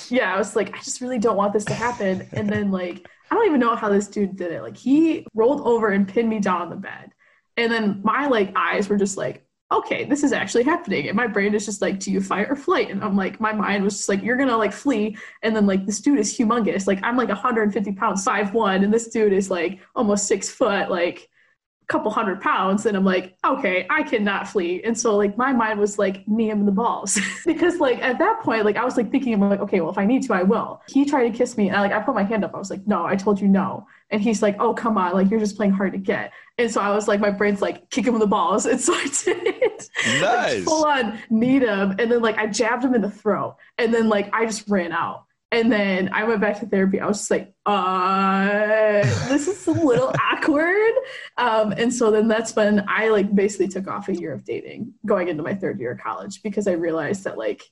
Yeah, I was like, I just really don't want this to happen, and then like. I don't even know how this dude did it. Like he rolled over and pinned me down on the bed. And then my like eyes were just like okay, this is actually happening. And my brain is just like, do you fight or flight? And I'm like, my mind was just like, you're gonna like flee. And then like this dude is humongous. Like I'm like 150 pounds, five one, and this dude is like almost six foot. Like couple hundred pounds and i'm like okay i cannot flee. And so like my mind was like knee him in the balls. Because like at that point like i was like thinking i'm like okay well if i need to i will. He tried to kiss me and I, like i put my hand up. I was like no i told you no. And he's like oh come on like you're just playing hard to get. And so i was like my brain's like kick him in the balls. And so i did. Nice. like, full on kneed him and then like i jabbed him in the throat and then like i just ran out and then I went back to therapy. I was just like, uh, this is a little awkward. Um, and so then that's when I like basically took off a year of dating going into my third year of college because I realized that like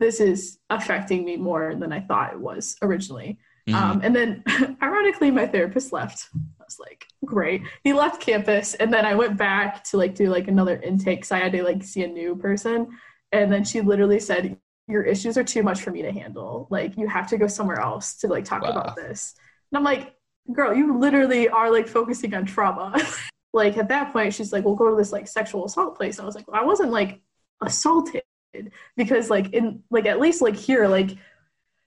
this is affecting me more than I thought it was originally. Mhm. Um, and then ironically, my therapist left. I was like, great. He left campus. And then I went back to like do like another intake So I had to like see a new person. And then she literally said, Your issues are too much for me to handle. Like, you have to go somewhere else to like talk Wow. about this. And I'm like, Girl, you literally are like focusing on trauma. like, at that point, she's like, We'll go to this like sexual assault place. And I was like, Well, I wasn't like assaulted because like in like at least like here like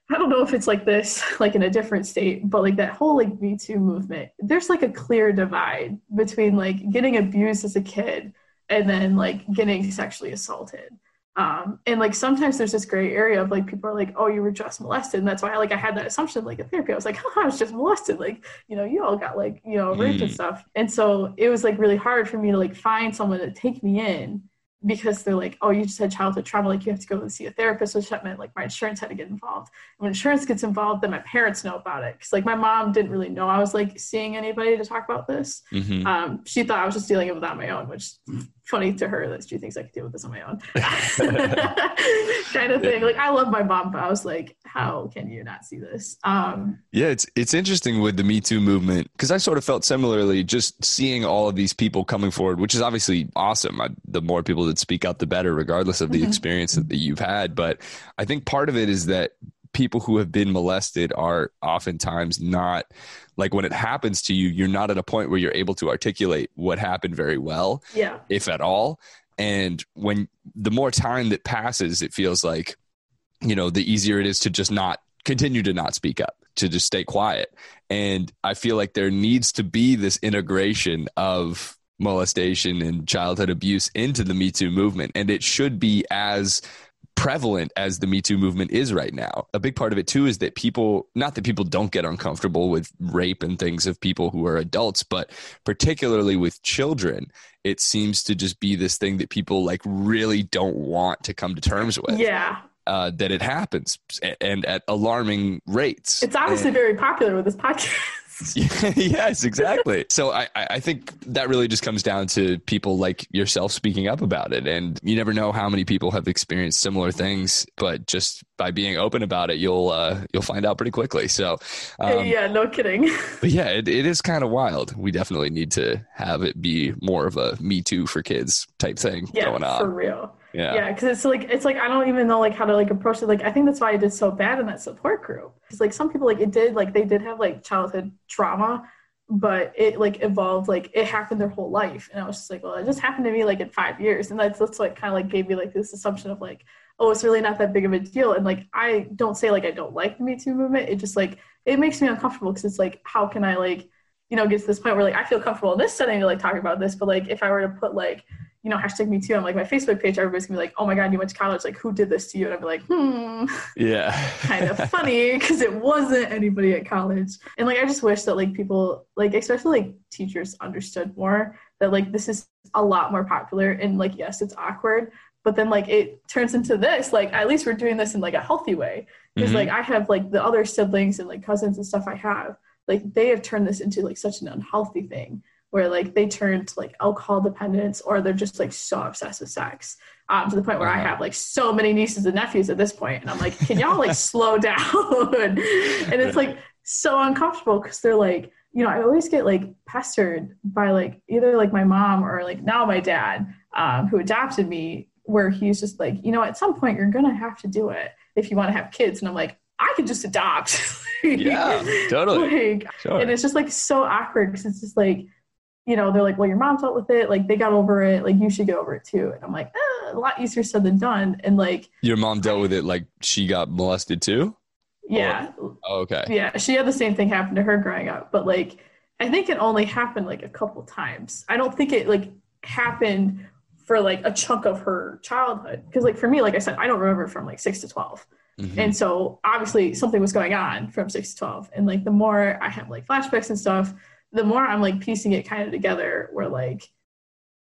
I don't know if it's like this, like in a different state, but like that whole like Me Too movement, there's like a clear divide between like getting abused as a kid and then like getting sexually assaulted. Um, and like sometimes there's this gray area of like people are like, oh, you were just molested. And that's why I like I had that assumption like in therapy. I was like, oh, I was just molested. Like, you know, you all got like, you know, raped and Mm. stuff. And so it was like really hard for me to like find someone to take me in because they're like, oh, you just had childhood trauma, like you have to go and see a therapist, which that meant like my insurance had to get involved. When insurance gets involved, then my parents know about it. Cause like my mom didn't really know I was like seeing anybody to talk about this. Mhm. Um, she thought I was just dealing with it on my own, which funny to her that she thinks I can deal with this on my own. kind of thing. Like I love my mom, but I was like, how can you not see this? Um, Yeah, it's it's interesting with the Me Too movement because I sort of felt similarly just seeing all of these people coming forward, which is obviously awesome. I, the more people that speak out, the better, regardless of the Mhm. experience that, that you've had. But I think part of it is that people who have been molested are oftentimes not like when it happens to you, you're not at a point where you're able to articulate what happened very well yeah. if at all. And when the more time that passes, it feels like, you know, the easier it is to just not continue to not speak up, to just stay quiet. And I feel like there needs to be this integration of molestation and childhood abuse into the Me Too movement. And it should be as prevalent as the Me Too movement is right now. A big part of it too is that people, not that people don't get uncomfortable with rape and things of people who are adults, but particularly with children, it seems to just be this thing that people like really don't want to come to terms with. Yeah. Uh, that it happens and at alarming rates. It's obviously very popular with this podcast. yes, exactly. So I, I think that really just comes down to people like yourself speaking up about it. And you never know how many people have experienced similar things, but just by being open about it, you'll uh, you'll find out pretty quickly. So, um, yeah, no kidding. but yeah, it, it is kind of wild. We definitely need to have it be more of a Me Too for kids type thing yeah, going on. for real. Yeah. Yeah, because it's like it's like I don't even know like how to like approach it. Like I think that's why I did so bad in that support group. Because like some people like it did like they did have like childhood trauma, but it like evolved like it happened their whole life, and I was just like, well, it just happened to me like in five years, and that's that's what kind of like gave me like this assumption of like, oh, it's really not that big of a deal. And like I don't say like I don't like the Me Too movement. It just like it makes me uncomfortable because it's like how can I like you know get to this point where like I feel comfortable in this setting to like talk about this, but like if I were to put like you know, hashtag me too on like my Facebook page, everybody's gonna be like, oh my God, you went to college. Like, who did this to you? And I'd be like, hmm, Yeah. kind of funny because it wasn't anybody at college. And like, I just wish that like people, like, especially like teachers understood more that like this is a lot more popular. And like, yes, it's awkward, but then like it turns into this, like, at least we're doing this in like a healthy way. Because Mhm. like, I have like the other siblings and like cousins and stuff I have, like, they have turned this into like such an unhealthy thing where like they turn to like alcohol dependence or they're just like so obsessed with sex um, to the point where I Uh-huh. have like so many nieces and nephews at this point, and I'm like, can y'all like slow down? and it's like so uncomfortable because they're like, you know, I always get like pestered by like either like my mom or like now my dad, um, who adopted me, where he's just like, you know, at some point you're gonna have to do it if you want to have kids, and I'm like, I could just adopt. Yeah, totally. like, Sure. and it's just like so awkward because it's just like you know they're like well your mom dealt with it like they got over it like you should get over it too and i'm like eh, a lot easier said than done and like Your mom dealt with it like she got molested too? yeah Oh, okay. yeah she had the same thing happen to her growing up but like I think it only happened like a couple times. I don't think it like happened for like a chunk of her childhood because like for me like I said I don't remember from like 6 to 12. Mm-hmm. And so obviously something was going on from 6 to 12 and like the more I have like flashbacks and stuff, the more I'm like piecing it kind of together where like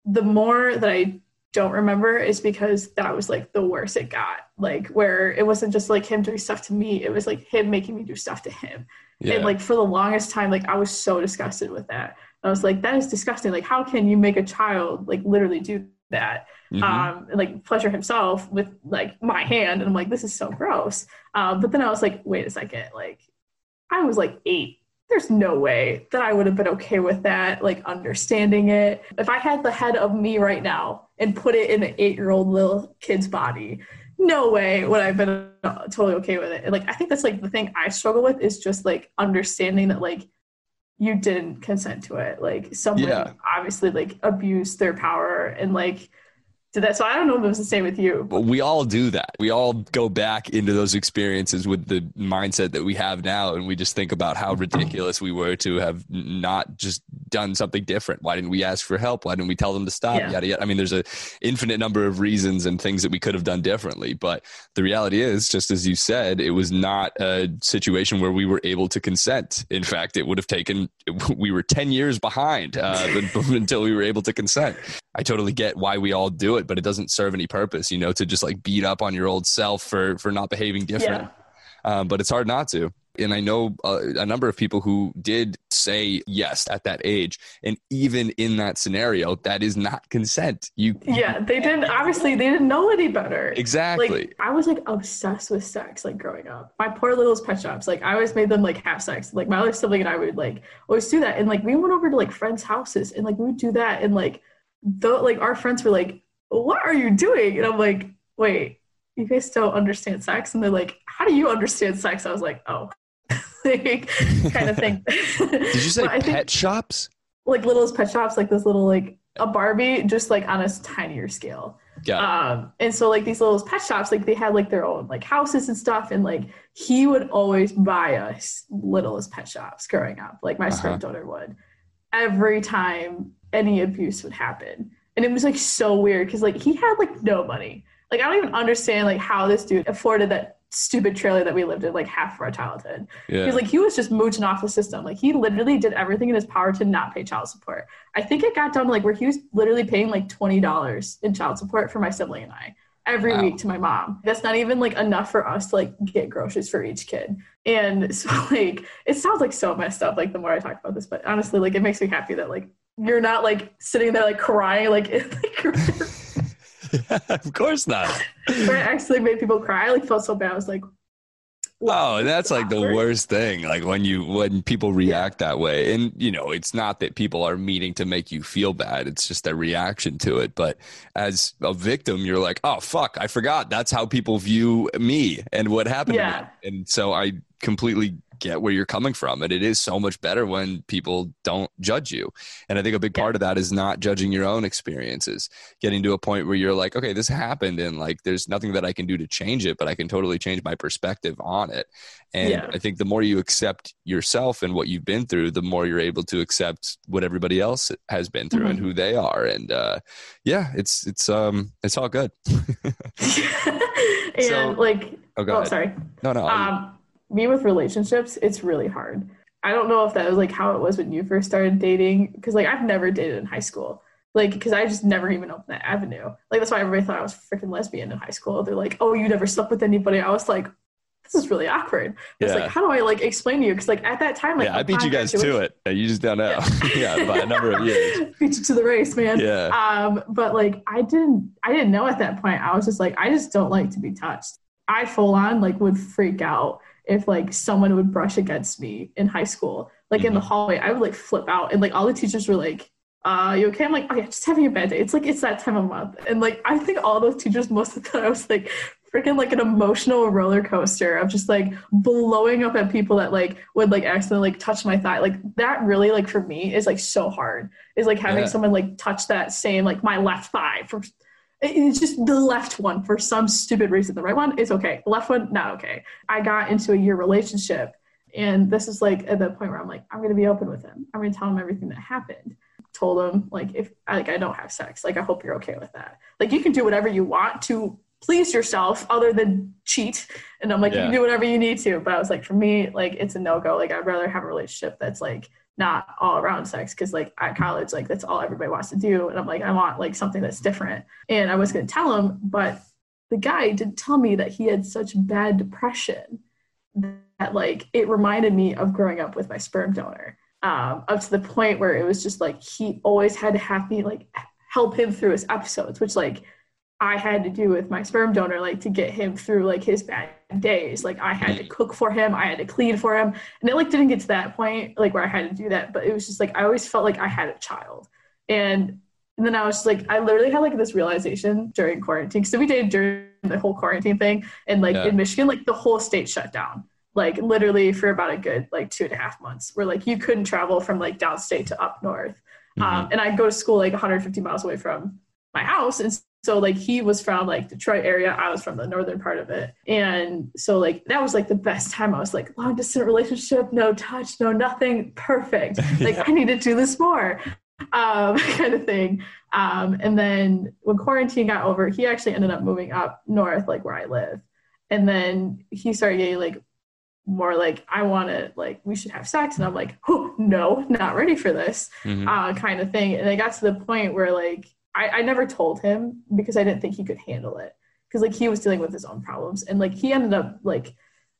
the more that I don't remember is because that was like the worst it got. Like where it wasn't just like him doing stuff to me, it was like him making me do stuff to him. Yeah. And like for the longest time, like I was so disgusted with that. I was like, that is disgusting. Like, how can you make a child like literally do that? Mm-hmm. Um, and, like pleasure himself with like my hand. And I'm like, this is so gross. Um, but then I was like, wait a second, like I was like eight there's no way that I would have been okay with that, like understanding it. If I had the head of me right now and put it in an eight year old little kid's body, no way would I have been uh, totally okay with it. And like, I think that's like the thing I struggle with is just like understanding that like you didn't consent to it. Like, someone yeah. obviously like abused their power and like, did that. So I don't know if it was the same with you. But we all do that. We all go back into those experiences with the mindset that we have now, and we just think about how ridiculous we were to have not just done something different. Why didn't we ask for help? Why didn't we tell them to stop? Yeah. Yada yada. I mean, there's an infinite number of reasons and things that we could have done differently. But the reality is, just as you said, it was not a situation where we were able to consent. In fact, it would have taken. We were ten years behind uh, until we were able to consent. I totally get why we all do it, but it doesn't serve any purpose, you know, to just like beat up on your old self for for not behaving different. Yeah. Um, but it's hard not to. And I know a, uh, a number of people who did say yes at that age, and even in that scenario, that is not consent. You yeah, they didn't obviously they didn't know any better. Exactly. Like I was like obsessed with sex like growing up. My poor little pet shops, like I always made them like have sex. Like my other sibling and I would like always do that, and like we went over to like friends' houses, and like we would do that, and like though like our friends were like, "What are you doing?" And I'm like, "Wait, you guys don't understand sex?" And they're like, "How do you understand sex?" I was like, "Oh." like, kind of thing. Did you say pet think, shops? Like littlest pet shops, like this little like a Barbie, just like on a tinier scale. Yeah. Um, and so like these little pet shops, like they had like their own like houses and stuff, and like he would always buy us littlest pet shops growing up, like my uh-huh. stepdaughter would. Every time any abuse would happen. And it was like so weird because like he had like no money. Like I don't even understand like how this dude afforded that stupid trailer that we lived in like half of our childhood. Yeah. Because like he was just mooching off the system. Like he literally did everything in his power to not pay child support. I think it got down to like where he was literally paying like twenty dollars in child support for my sibling and I every wow. week to my mom. That's not even like enough for us to like get groceries for each kid. And so like it sounds like so messed up like the more I talk about this, but honestly like it makes me happy that like you're not like sitting there like crying like, like of course not. I actually made people cry. I like felt so bad. I was like, Oh, that's like the worst thing. Like when you when people react that way. And you know, it's not that people are meaning to make you feel bad. It's just a reaction to it. But as a victim, you're like, "Oh fuck, I forgot. That's how people view me and what happened yeah. And so I completely get where you're coming from. And it is so much better when people don't judge you. And I think a big part of that is not judging your own experiences, getting to a point where you're like, okay, this happened and like there's nothing that I can do to change it, but I can totally change my perspective on it. And yeah. I think the more you accept yourself and what you've been through, the more you're able to accept what everybody else has been through mm-hmm. and who they are. And uh, yeah, it's it's um it's all good. and so, like oh, oh sorry. No, no. Um, me with relationships, it's really hard. I don't know if that was like how it was when you first started dating, because like I've never dated in high school, like because I just never even opened that avenue. Like that's why everybody thought I was freaking lesbian in high school. They're like, "Oh, you never slept with anybody." I was like, "This is really awkward." It's like, how do I like explain to you? Because like at that time, like yeah, I beat you guys to it. You just don't know. Yeah, yeah by a number of years. beat you to the race, man. Yeah. Um, but like I didn't, I didn't know at that point. I was just like, I just don't like to be touched. I full on like would freak out if like someone would brush against me in high school, like mm-hmm. in the mm-hmm. hallway, I would like flip out, and like all the teachers were like, "Uh, you okay?" I'm like, "Oh yeah, just having a bad day." It's like it's that time of month, and like I think all those teachers must have thought I was like freaking like an emotional roller coaster of just like blowing up at people that like would like accidentally like touch my thigh. Like that really like for me is like so hard. Is like having yeah. someone like touch that same like my left thigh for it's just the left one for some stupid reason. The right one is okay. The left one, not okay. I got into a year relationship And this is like at the point where I'm like, I'm gonna be open with him. I'm gonna tell him everything that happened. Told him like if like I don't have sex, like I hope you're okay with that. Like you can do whatever you want to please yourself other than cheat. And I'm like, yeah. you can do whatever you need to. But I was like, for me, like it's a no go. Like I'd rather have a relationship that's like not all around sex because like at college, like that's all everybody wants to do. And I'm like, I want like something that's different. And I was gonna tell him, but the guy didn't tell me that he had such bad depression that like it reminded me of growing up with my sperm donor. Um, up to the point where it was just like he always had to have me like help him through his episodes, which like I had to do with my sperm donor, like to get him through like his bad days. Like I had to cook for him, I had to clean for him. And it like didn't get to that point, like where I had to do that. But it was just like I always felt like I had a child. And and then I was just like, I literally had like this realization during quarantine. So we did during the whole quarantine thing. And like yeah. in Michigan, like the whole state shut down. Like literally for about a good like two and a half months, where like you couldn't travel from like downstate to up north. Mm-hmm. Um, and I go to school like 150 miles away from my house. And so like he was from like Detroit area, I was from the northern part of it. And so like that was like the best time. I was like long distance relationship, no touch, no nothing, perfect. Like yeah. I need to do this more. Um, kind of thing. Um, and then when quarantine got over, he actually ended up moving up north, like where I live. And then he started getting like more like I want to like we should have sex, and I'm like, oh no, not ready for this, mm-hmm. uh, kind of thing. And it got to the point where like I, I never told him because I didn't think he could handle it. Because like he was dealing with his own problems. And like he ended up like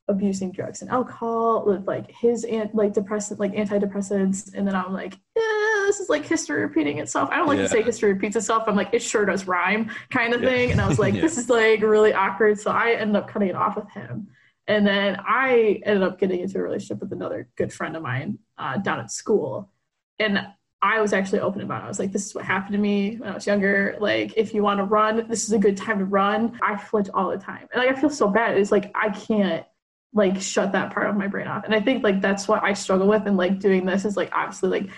abusing drugs and alcohol with like his ant like depressant like antidepressants. And then i'm like yeah, this is like history repeating itself. I don't like yeah. to say history repeats itself. I'm like it sure does rhyme kind of yeah. thing. And i was like yeah. this is like really awkward. So i ended up cutting it off with him. And then i ended up getting into a relationship with another good friend of mine uh, down at school. And I was actually open about it. I was like, this is what happened to me when I was younger. Like, if you want to run, this is a good time to run. I flinch all the time. And like I feel so bad. It's like I can't like shut that part of my brain off. And I think like that's what I struggle with and like doing this is like obviously like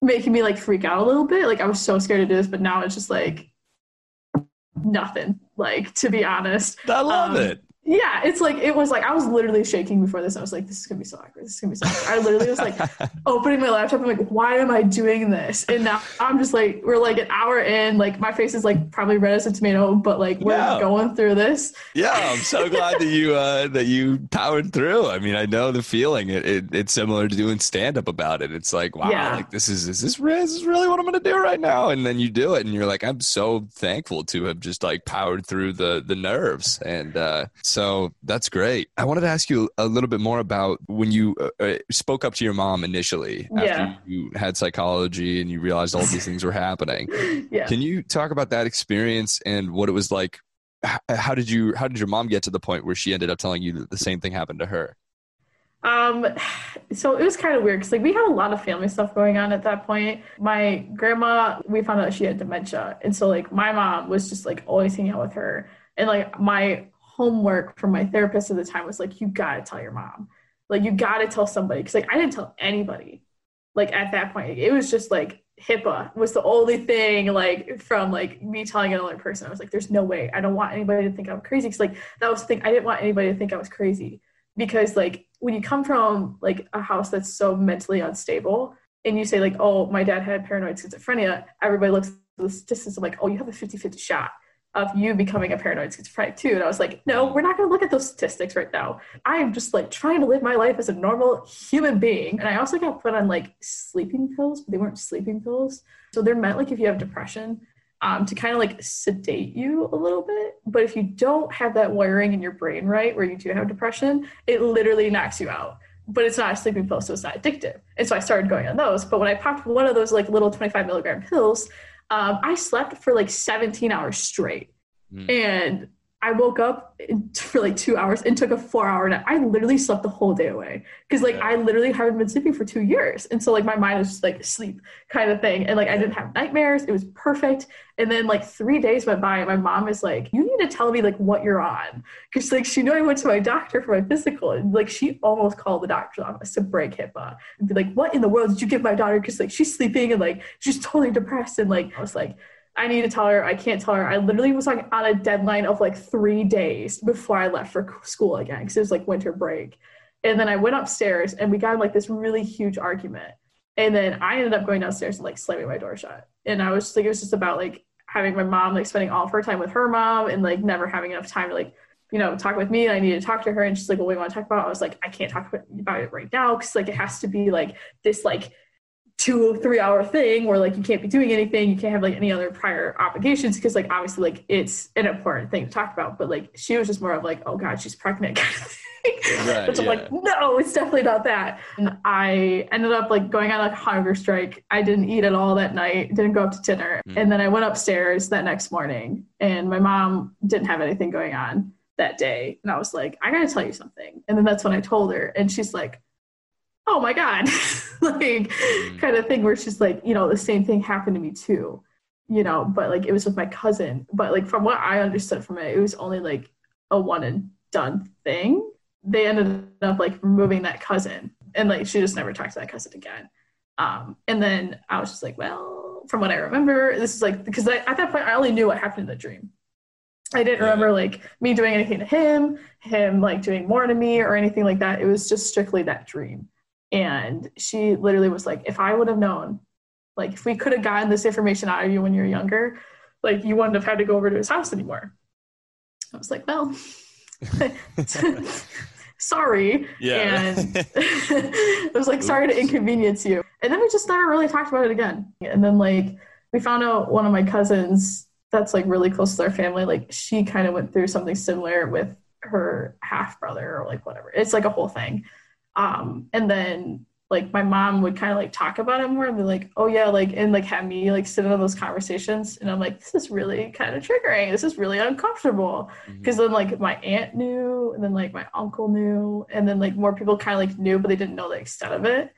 making me like freak out a little bit. Like I was so scared to do this, but now it's just like nothing. Like to be honest. I love um, it yeah, it's like it was like I was literally shaking before this. I was like, this is gonna be so awkward. This is gonna be so awkward. I literally was like opening my laptop. I'm like, why am I doing this? And now I'm just like, we're like an hour in. Like my face is like probably red as a tomato, but like we're yeah. going through this. Yeah, I'm so glad that you uh, that you powered through. I mean, I know the feeling. It, it it's similar to doing stand up about it. It's like, wow, yeah. like this is is this, is this really what I'm gonna do right now? And then you do it, and you're like, I'm so thankful to have just like powered through the the nerves and. uh so that's great. I wanted to ask you a little bit more about when you uh, uh, spoke up to your mom initially after yeah. you had psychology and you realized all these things were happening. Yeah. Can you talk about that experience and what it was like? How did you? How did your mom get to the point where she ended up telling you that the same thing happened to her? Um, so it was kind of weird because like we had a lot of family stuff going on at that point. My grandma, we found out she had dementia, and so like my mom was just like always hanging out with her, and like my homework from my therapist at the time was like, you gotta tell your mom. Like, you gotta tell somebody. Cause like, I didn't tell anybody. Like, at that point, it was just like HIPAA was the only thing, like, from like me telling another person. I was like, there's no way. I don't want anybody to think I'm crazy. Cause like, that was the thing. I didn't want anybody to think I was crazy. Because like, when you come from like a house that's so mentally unstable and you say, like, oh, my dad had paranoid schizophrenia, everybody looks at the statistics like, oh, you have a 50 50 shot of you becoming a paranoid schizophrenic too. And I was like, no, we're not going to look at those statistics right now. I am just like trying to live my life as a normal human being. And I also got put on like sleeping pills, but they weren't sleeping pills. So they're meant like if you have depression um, to kind of like sedate you a little bit. But if you don't have that wiring in your brain right, where you do have depression, it literally knocks you out. But it's not a sleeping pill, so it's not addictive. And so I started going on those. But when I popped one of those like little 25 milligram pills, um, I slept for like 17 hours straight. Mm. And I woke up for like two hours and took a four hour nap. I literally slept the whole day away because like yeah. I literally haven't been sleeping for two years. And so like my mind was just like sleep kind of thing. And like I didn't have nightmares. It was perfect. And then like three days went by and my mom was like, you need to tell me like what you're on. Cause like she knew I went to my doctor for my physical and like she almost called the doctor's office to break HIPAA and be like, what in the world did you give my daughter? Cause like she's sleeping and like she's totally depressed. And like I was like, I need to tell her. I can't tell her. I literally was like on a deadline of like three days before I left for school again because it was like winter break. And then I went upstairs and we got like this really huge argument. And then I ended up going downstairs and like slamming my door shut. And I was just like, it was just about like having my mom, like spending all of her time with her mom and like never having enough time to like, you know, talk with me. And I needed to talk to her. And she's like, well, we want to talk about. I was like, I can't talk about it right now because like it has to be like this like two three hour thing where like you can't be doing anything you can't have like any other prior obligations because like obviously like it's an important thing to talk about but like she was just more of like oh god she's pregnant kind of thing. Right, i'm yeah. like no it's definitely not that. And i ended up like going on like a hunger strike. I didn't eat at all that night didn't go up to dinner. Mm. and then i went upstairs that next morning and my mom didn't have anything going on that day. And i was like i gotta tell you something. And then that's when i told her and she's like oh my god. Like mm. kind of thing where she's like you know the same thing happened to me too you know but like it was with my cousin. But like from what i understood from it it was only like a one and done thing. They ended up like removing that cousin. And like she just never talked to that cousin again. Um and then i was just like well from what i remember this is like because I, at that point i only knew what happened in the dream. I didn't remember like me doing anything to him, him like doing more to me or anything like that. It was just strictly that dream. And she literally was like, if I would have known, like if we could have gotten this information out of you when you were younger, like you wouldn't have had to go over to his house anymore. I was like, well, sorry. Yeah. And I was like, sorry to inconvenience you. And then we just never really talked about it again. And then like we found out one of my cousins that's like really close to our family, like she kind of went through something similar with her half brother or like whatever. It's like a whole thing. Um, and then like my mom would kind of like talk about it more and be like, oh yeah, like and like have me like sit in those conversations. And I'm like, this is really kind of triggering. This is really uncomfortable. Because mm-hmm. then like my aunt knew, and then like my uncle knew, and then like more people kind of like knew, but they didn't know the extent of it.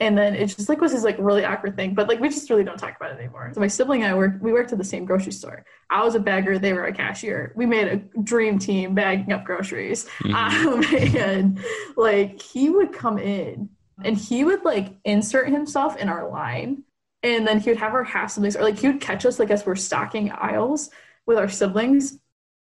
And then it just like was this like really awkward thing. But like we just really don't talk about it anymore. So my sibling and I worked we worked at the same grocery store. I was a bagger, they were a cashier. We made a dream team bagging up groceries. Mm-hmm. Um, and like he would come in and he would like insert himself in our line and then he would have our half siblings or like he would catch us like as we're stocking aisles with our siblings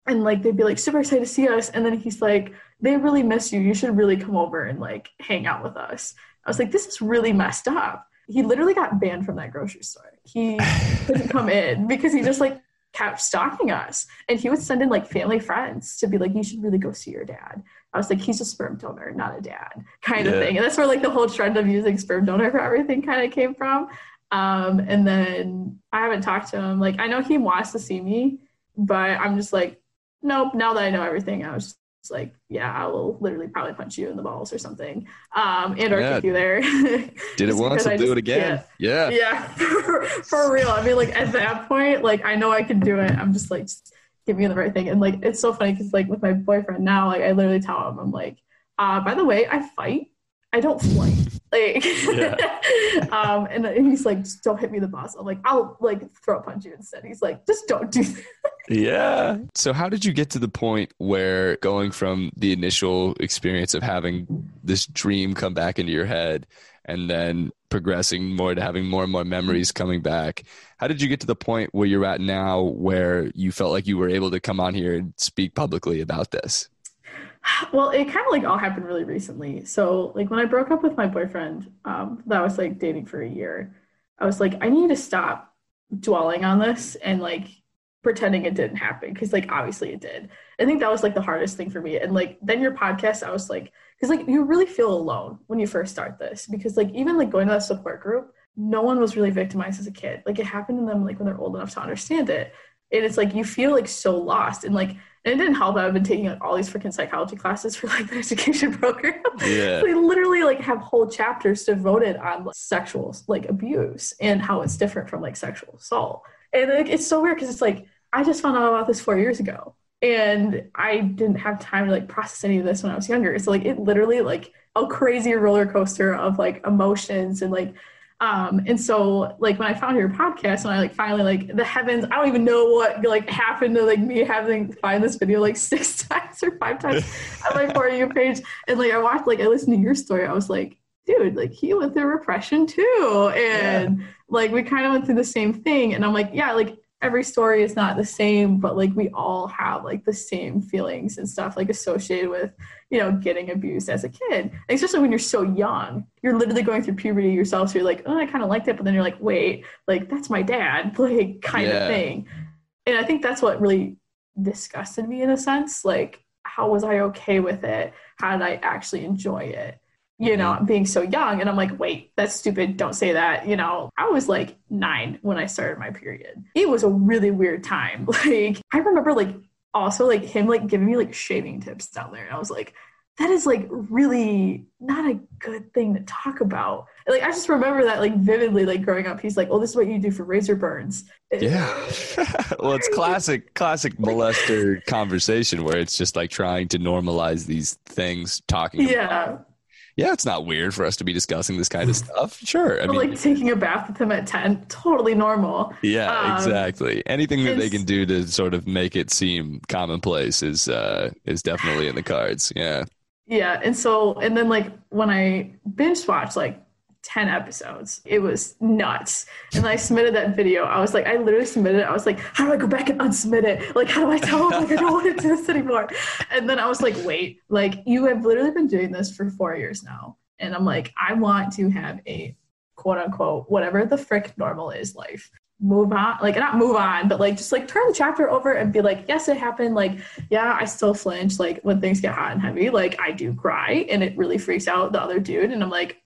and like they'd be like super excited to see us and then he's like they really miss you you should really come over and like hang out with us I was like, this is really messed up. He literally got banned from that grocery store. He couldn't come in because he just like kept stalking us. And he would send in like family friends to be like, you should really go see your dad. I was like, he's a sperm donor, not a dad, kind yeah. of thing. And that's where like the whole trend of using sperm donor for everything kind of came from. Um, and then I haven't talked to him. Like, I know he wants to see me, but I'm just like, nope. Now that I know everything, I was it's like, yeah, I will literally probably punch you in the balls or something, um, and or yeah. kick you there. Did it once, I'll do it again. Yeah, yeah, for, for, real. I mean, like at that point, like I know I can do it. I'm just like, just give me the right thing. And like, it's so funny because like with my boyfriend now, like I literally tell him, I'm like, uh, by the way, I fight. I don't flight. Like, um, and he's like, just don't hit me the boss. I'm like, I'll like throw a punch you instead. He's like, just don't do that. yeah. So, how did you get to the point where going from the initial experience of having this dream come back into your head and then progressing more to having more and more memories coming back? How did you get to the point where you're at now where you felt like you were able to come on here and speak publicly about this? Well, it kind of like all happened really recently. So, like when I broke up with my boyfriend, um, that was like dating for a year, I was like, I need to stop dwelling on this and like pretending it didn't happen because like obviously it did. I think that was like the hardest thing for me. And like then your podcast, I was like, because like you really feel alone when you first start this because like even like going to that support group, no one was really victimized as a kid. Like it happened to them like when they're old enough to understand it. And it's like you feel like so lost and like and it didn't help that I've been taking like all these freaking psychology classes for like the education program. Yeah. we literally like have whole chapters devoted on like, sexual like abuse and how it's different from like sexual assault. And like, it's so weird because it's like I just found out about this four years ago, and I didn't have time to like process any of this when I was younger. So like it literally like a crazy roller coaster of like emotions and like um and so like when i found your podcast and i like finally like the heavens i don't even know what like happened to like me having find this video like six times or five times on my for you page. And like i watched like i listened to your story. I was like dude like he went through repression too. And yeah. like we kind of went through the same thing. And i'm like yeah like every story is not the same, but like we all have like the same feelings and stuff like associated with, you know, getting abused as a kid. especially when you're so young. You're literally going through puberty yourself. So you're like, oh, I kind of liked it. But then you're like, wait, like that's my dad, like kind yeah. of thing. And I think that's what really disgusted me in a sense. Like, how was I okay with it? How did I actually enjoy it? You know, mm-hmm. being so young. And I'm like, wait, that's stupid. Don't say that. You know, I was like nine when I started my period. It was a really weird time. Like, I remember like also like him like giving me like shaving tips down there. And I was like, that is like really not a good thing to talk about. Like I just remember that like vividly, like growing up. He's like, "Oh, this is what you do for razor burns." Yeah. well, it's classic, classic molester conversation where it's just like trying to normalize these things, talking. Yeah yeah, it's not weird for us to be discussing this kind of stuff. Sure. I mean, like taking a bath with him at 10, totally normal. Yeah, um, exactly. Anything that they can do to sort of make it seem commonplace is uh is definitely in the cards. Yeah. Yeah, and so and then like when I binge watched like 10 episodes. It was nuts. And I submitted that video. I was like, I literally submitted it. I was like, how do I go back and unsubmit it? Like, how do I tell them like I don't want to do this anymore? And then I was like, wait, like you have literally been doing this for four years now. And I'm like, I want to have a quote unquote, whatever the frick normal is life. Move on, like not move on, but like just like turn the chapter over and be like, yes, it happened. Like, yeah, I still flinch. Like when things get hot and heavy, like I do cry and it really freaks out the other dude. And I'm like,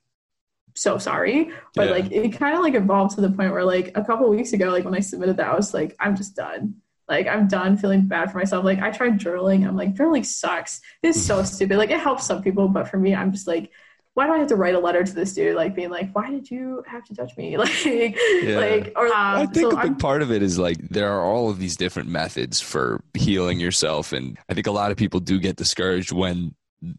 so sorry but yeah. like it kind of like evolved to the point where like a couple weeks ago like when i submitted that i was like i'm just done like i'm done feeling bad for myself like i tried journaling i'm like journaling sucks it's so stupid like it helps some people but for me i'm just like why do I have to write a letter to this dude, like being like, why did you have to touch me? Like, yeah. like, or um, I think so a big I'm, part of it is like there are all of these different methods for healing yourself, and I think a lot of people do get discouraged when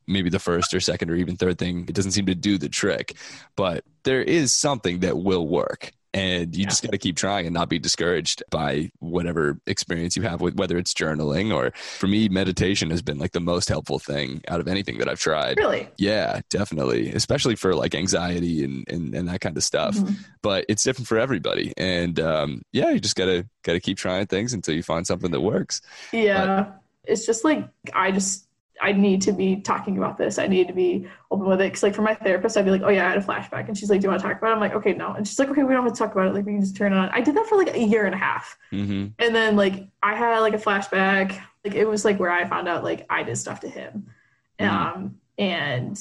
maybe the first or second or even third thing. It doesn't seem to do the trick but there is something that will work. And you yeah. just got to keep trying and not be discouraged by whatever experience you have with whether it's journaling or for me meditation has been like the most helpful thing out of anything that i've tried. Really? Yeah definitely. Especially for like anxiety and and, and that kind of stuff. Mm-hmm. but it's different for everybody. And um, yeah you just gotta gotta keep trying things until you find something that works. Yeah. But, it's just like i just I need to be talking about this. I need to be open with it. Cause like for my therapist, I'd be like, oh yeah, I had a flashback. And she's like, do you want to talk about it? I'm like, okay, no. And she's like, okay, we don't have to talk about it. Like we can just turn it on. I did that for like a year and a half. Mm-hmm. And then like I had like a flashback. Like it was like where I found out like I did stuff to him. Mm-hmm. Um, and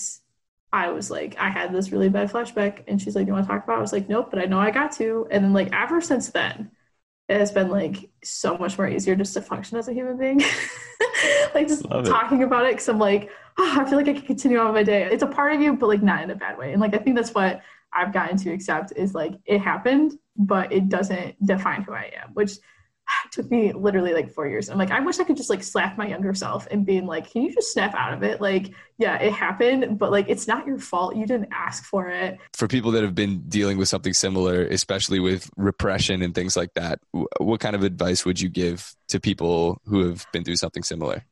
I was like, I had this really bad flashback. And she's like, do you want to talk about it? I was like, nope, but I know I got to. And then like ever since then, it has been like so much more easier just to function as a human being. like just Love talking it. about it because I'm like, oh, I feel like I can continue on my day. It's a part of you, but like not in a bad way. And like I think that's what I've gotten to accept is like it happened, but it doesn't define who I am, which took me literally like four years. I'm like, I wish I could just like slap my younger self and being like, can you just snap out of it? Like, yeah, it happened, but like it's not your fault. You didn't ask for it. For people that have been dealing with something similar, especially with repression and things like that, what kind of advice would you give to people who have been through something similar?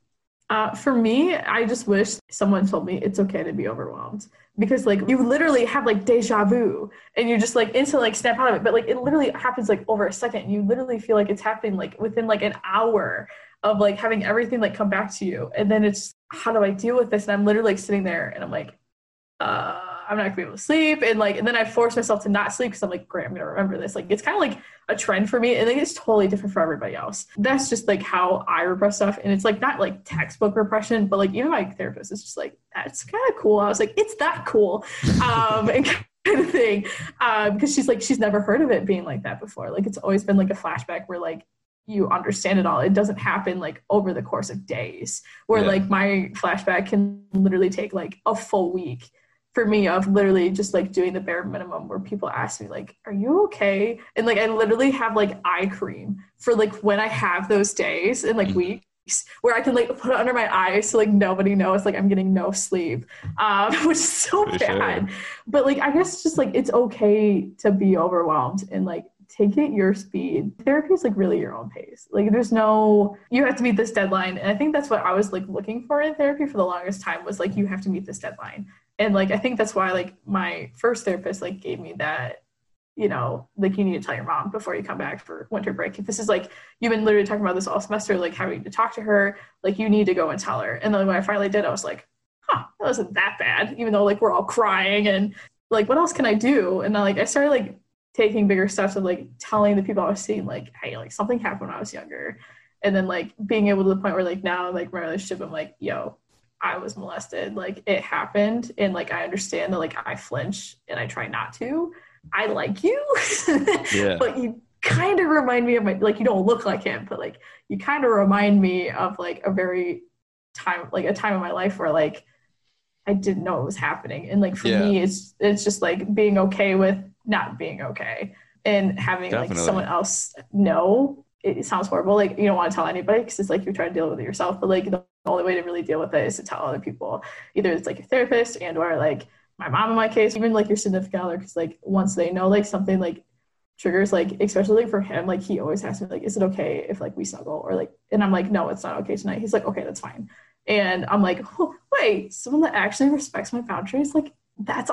Uh, for me, I just wish someone told me it's okay to be overwhelmed because like you literally have like deja vu and you just like instantly like snap out of it. But like it literally happens like over a second. You literally feel like it's happening like within like an hour of like having everything like come back to you. And then it's how do I deal with this? And I'm literally like sitting there and I'm like, uh I'm not gonna be able to sleep. And like, and then I force myself to not sleep because I'm like, great, I'm gonna remember this. Like, it's kind of like a trend for me. And think it's totally different for everybody else. That's just like how I repress stuff. And it's like not like textbook repression, but like even my therapist is just like, that's kind of cool. I was like, it's that cool. Um, and kind of thing. Um, because she's like, she's never heard of it being like that before. Like, it's always been like a flashback where like you understand it all. It doesn't happen like over the course of days where yeah. like my flashback can literally take like a full week for me of literally just like doing the bare minimum where people ask me like are you okay and like i literally have like eye cream for like when i have those days and like mm-hmm. weeks where i can like put it under my eyes so like nobody knows like i'm getting no sleep um which is so for bad sure. but like i guess just like it's okay to be overwhelmed and like take it your speed. Therapy is like really your own pace. Like there's no you have to meet this deadline. And I think that's what I was like looking for in therapy for the longest time was like you have to meet this deadline and like i think that's why like my first therapist like gave me that you know, like you need to tell your mom before you come back for winter break. If this is like you've been literally talking about this all semester, like having to talk to her, like you need to go and tell her. And then when I finally did, I was like, huh, that wasn't that bad, even though like we're all crying and like what else can I do? And then like I started like taking bigger steps of like telling the people I was seeing, like, hey, like something happened when I was younger. And then like being able to the point where like now like my relationship, I'm like, yo, I was molested. Like it happened. And like I understand that like I flinch and I try not to I like you, yeah. but you kind of remind me of my like you don't look like him, but like you kind of remind me of like a very time like a time in my life where like I didn't know it was happening. And like for yeah. me it's it's just like being okay with not being okay and having Definitely. like someone else know it sounds horrible. Like you don't want to tell anybody because it's like you're trying to deal with it yourself. But like the only way to really deal with it is to tell other people. Either it's like a therapist and or like my mom in my case, even like your significant other, because like once they know like something like triggers, like especially like for him, like he always asks me like, is it okay if like we snuggle or like, and I'm like, no, it's not okay tonight. He's like, okay, that's fine. And I'm like, oh, wait, someone that actually respects my boundaries, like that's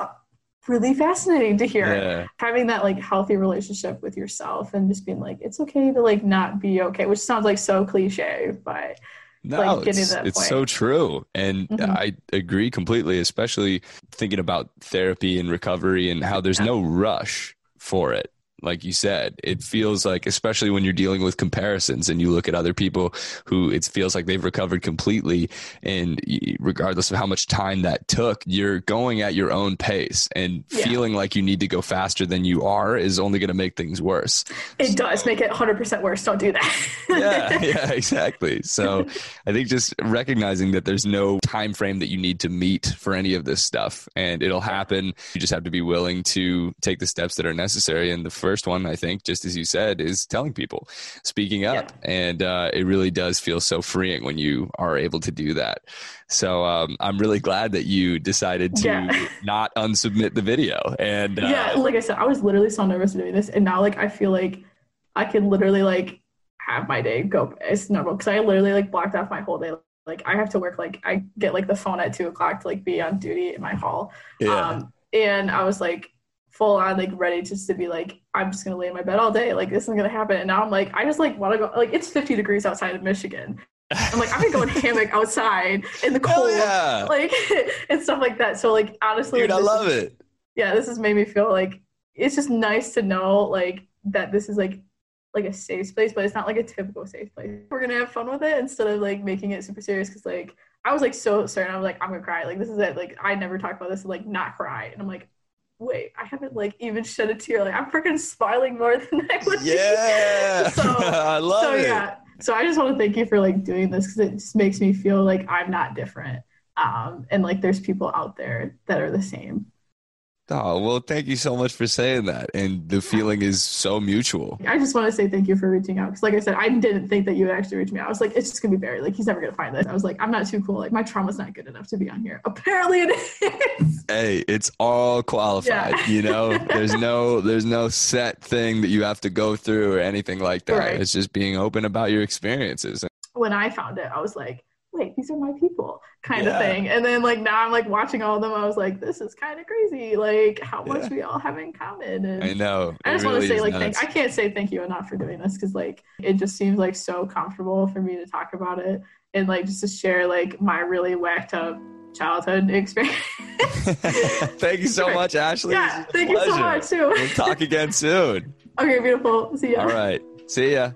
really fascinating to hear. Yeah. Having that like healthy relationship with yourself and just being like, it's okay to like not be okay, which sounds like so cliche, but no, like it's, it's so true. And mm-hmm. I agree completely, especially thinking about therapy and recovery and how there's yeah. no rush for it like you said it feels like especially when you're dealing with comparisons and you look at other people who it feels like they've recovered completely and regardless of how much time that took you're going at your own pace and yeah. feeling like you need to go faster than you are is only going to make things worse. It so, does make it 100% worse. Don't do that. Yeah yeah exactly. So i think just recognizing that there's no time frame that you need to meet for any of this stuff and it'll happen. You just have to be willing to take the steps that are necessary and the first first one, I think, just as you said, is telling people, speaking up. Yeah. And uh, it really does feel so freeing when you are able to do that. So um, I'm really glad that you decided to yeah. not unsubmit the video. And uh, yeah, like I said, I was literally so nervous doing this. And now, like, I feel like I can literally, like, have my day go as normal because I literally, like, blocked off my whole day like I have to work like I get like the phone at two o'clock to like be on duty in my hall. Yeah. Um, and I was like, full on like ready just to be like i'm just gonna lay in my bed all day like this isn't gonna happen and now i'm like i just like want to go like it's 50 degrees outside of michigan i'm like i'm gonna go in hammock outside in the cold yeah. like and stuff like that so like honestly Dude, like, i love is, it yeah this has made me feel like it's just nice to know like that this is like like a safe place but it's not like a typical safe place we're gonna have fun with it instead of like making it super serious because like I was like so certain. I was like, I'm gonna cry. Like this is it. Like I never talk about this and like not cry. And I'm like, wait, I haven't like even shed a tear. Like I'm freaking smiling more than I would. Yeah, so, I love so, it. Yeah, so I just want to thank you for like doing this because it just makes me feel like I'm not different. Um, and like there's people out there that are the same. Oh, well, thank you so much for saying that. And the feeling is so mutual. I just want to say thank you for reaching out. Because, like I said, I didn't think that you would actually reach me out. I was like, it's just going to be Barry. Like, he's never going to find this. I was like, I'm not too cool. Like, my trauma's not good enough to be on here. Apparently, it is. Hey, it's all qualified. Yeah. You know, there's no, there's no set thing that you have to go through or anything like that. Right. It's just being open about your experiences. When I found it, I was like, wait, these are my people kind yeah. of thing. And then like now I'm like watching all of them. I was like, this is kind of crazy. Like how much yeah. we all have in common. And I know. I just really want to say like thank I can't say thank you enough for doing this because like it just seems like so comfortable for me to talk about it and like just to share like my really whacked up childhood experience. thank you so much, Ashley. Yeah, thank you so much too. we'll talk again soon. Okay, beautiful. See ya. All right. See ya.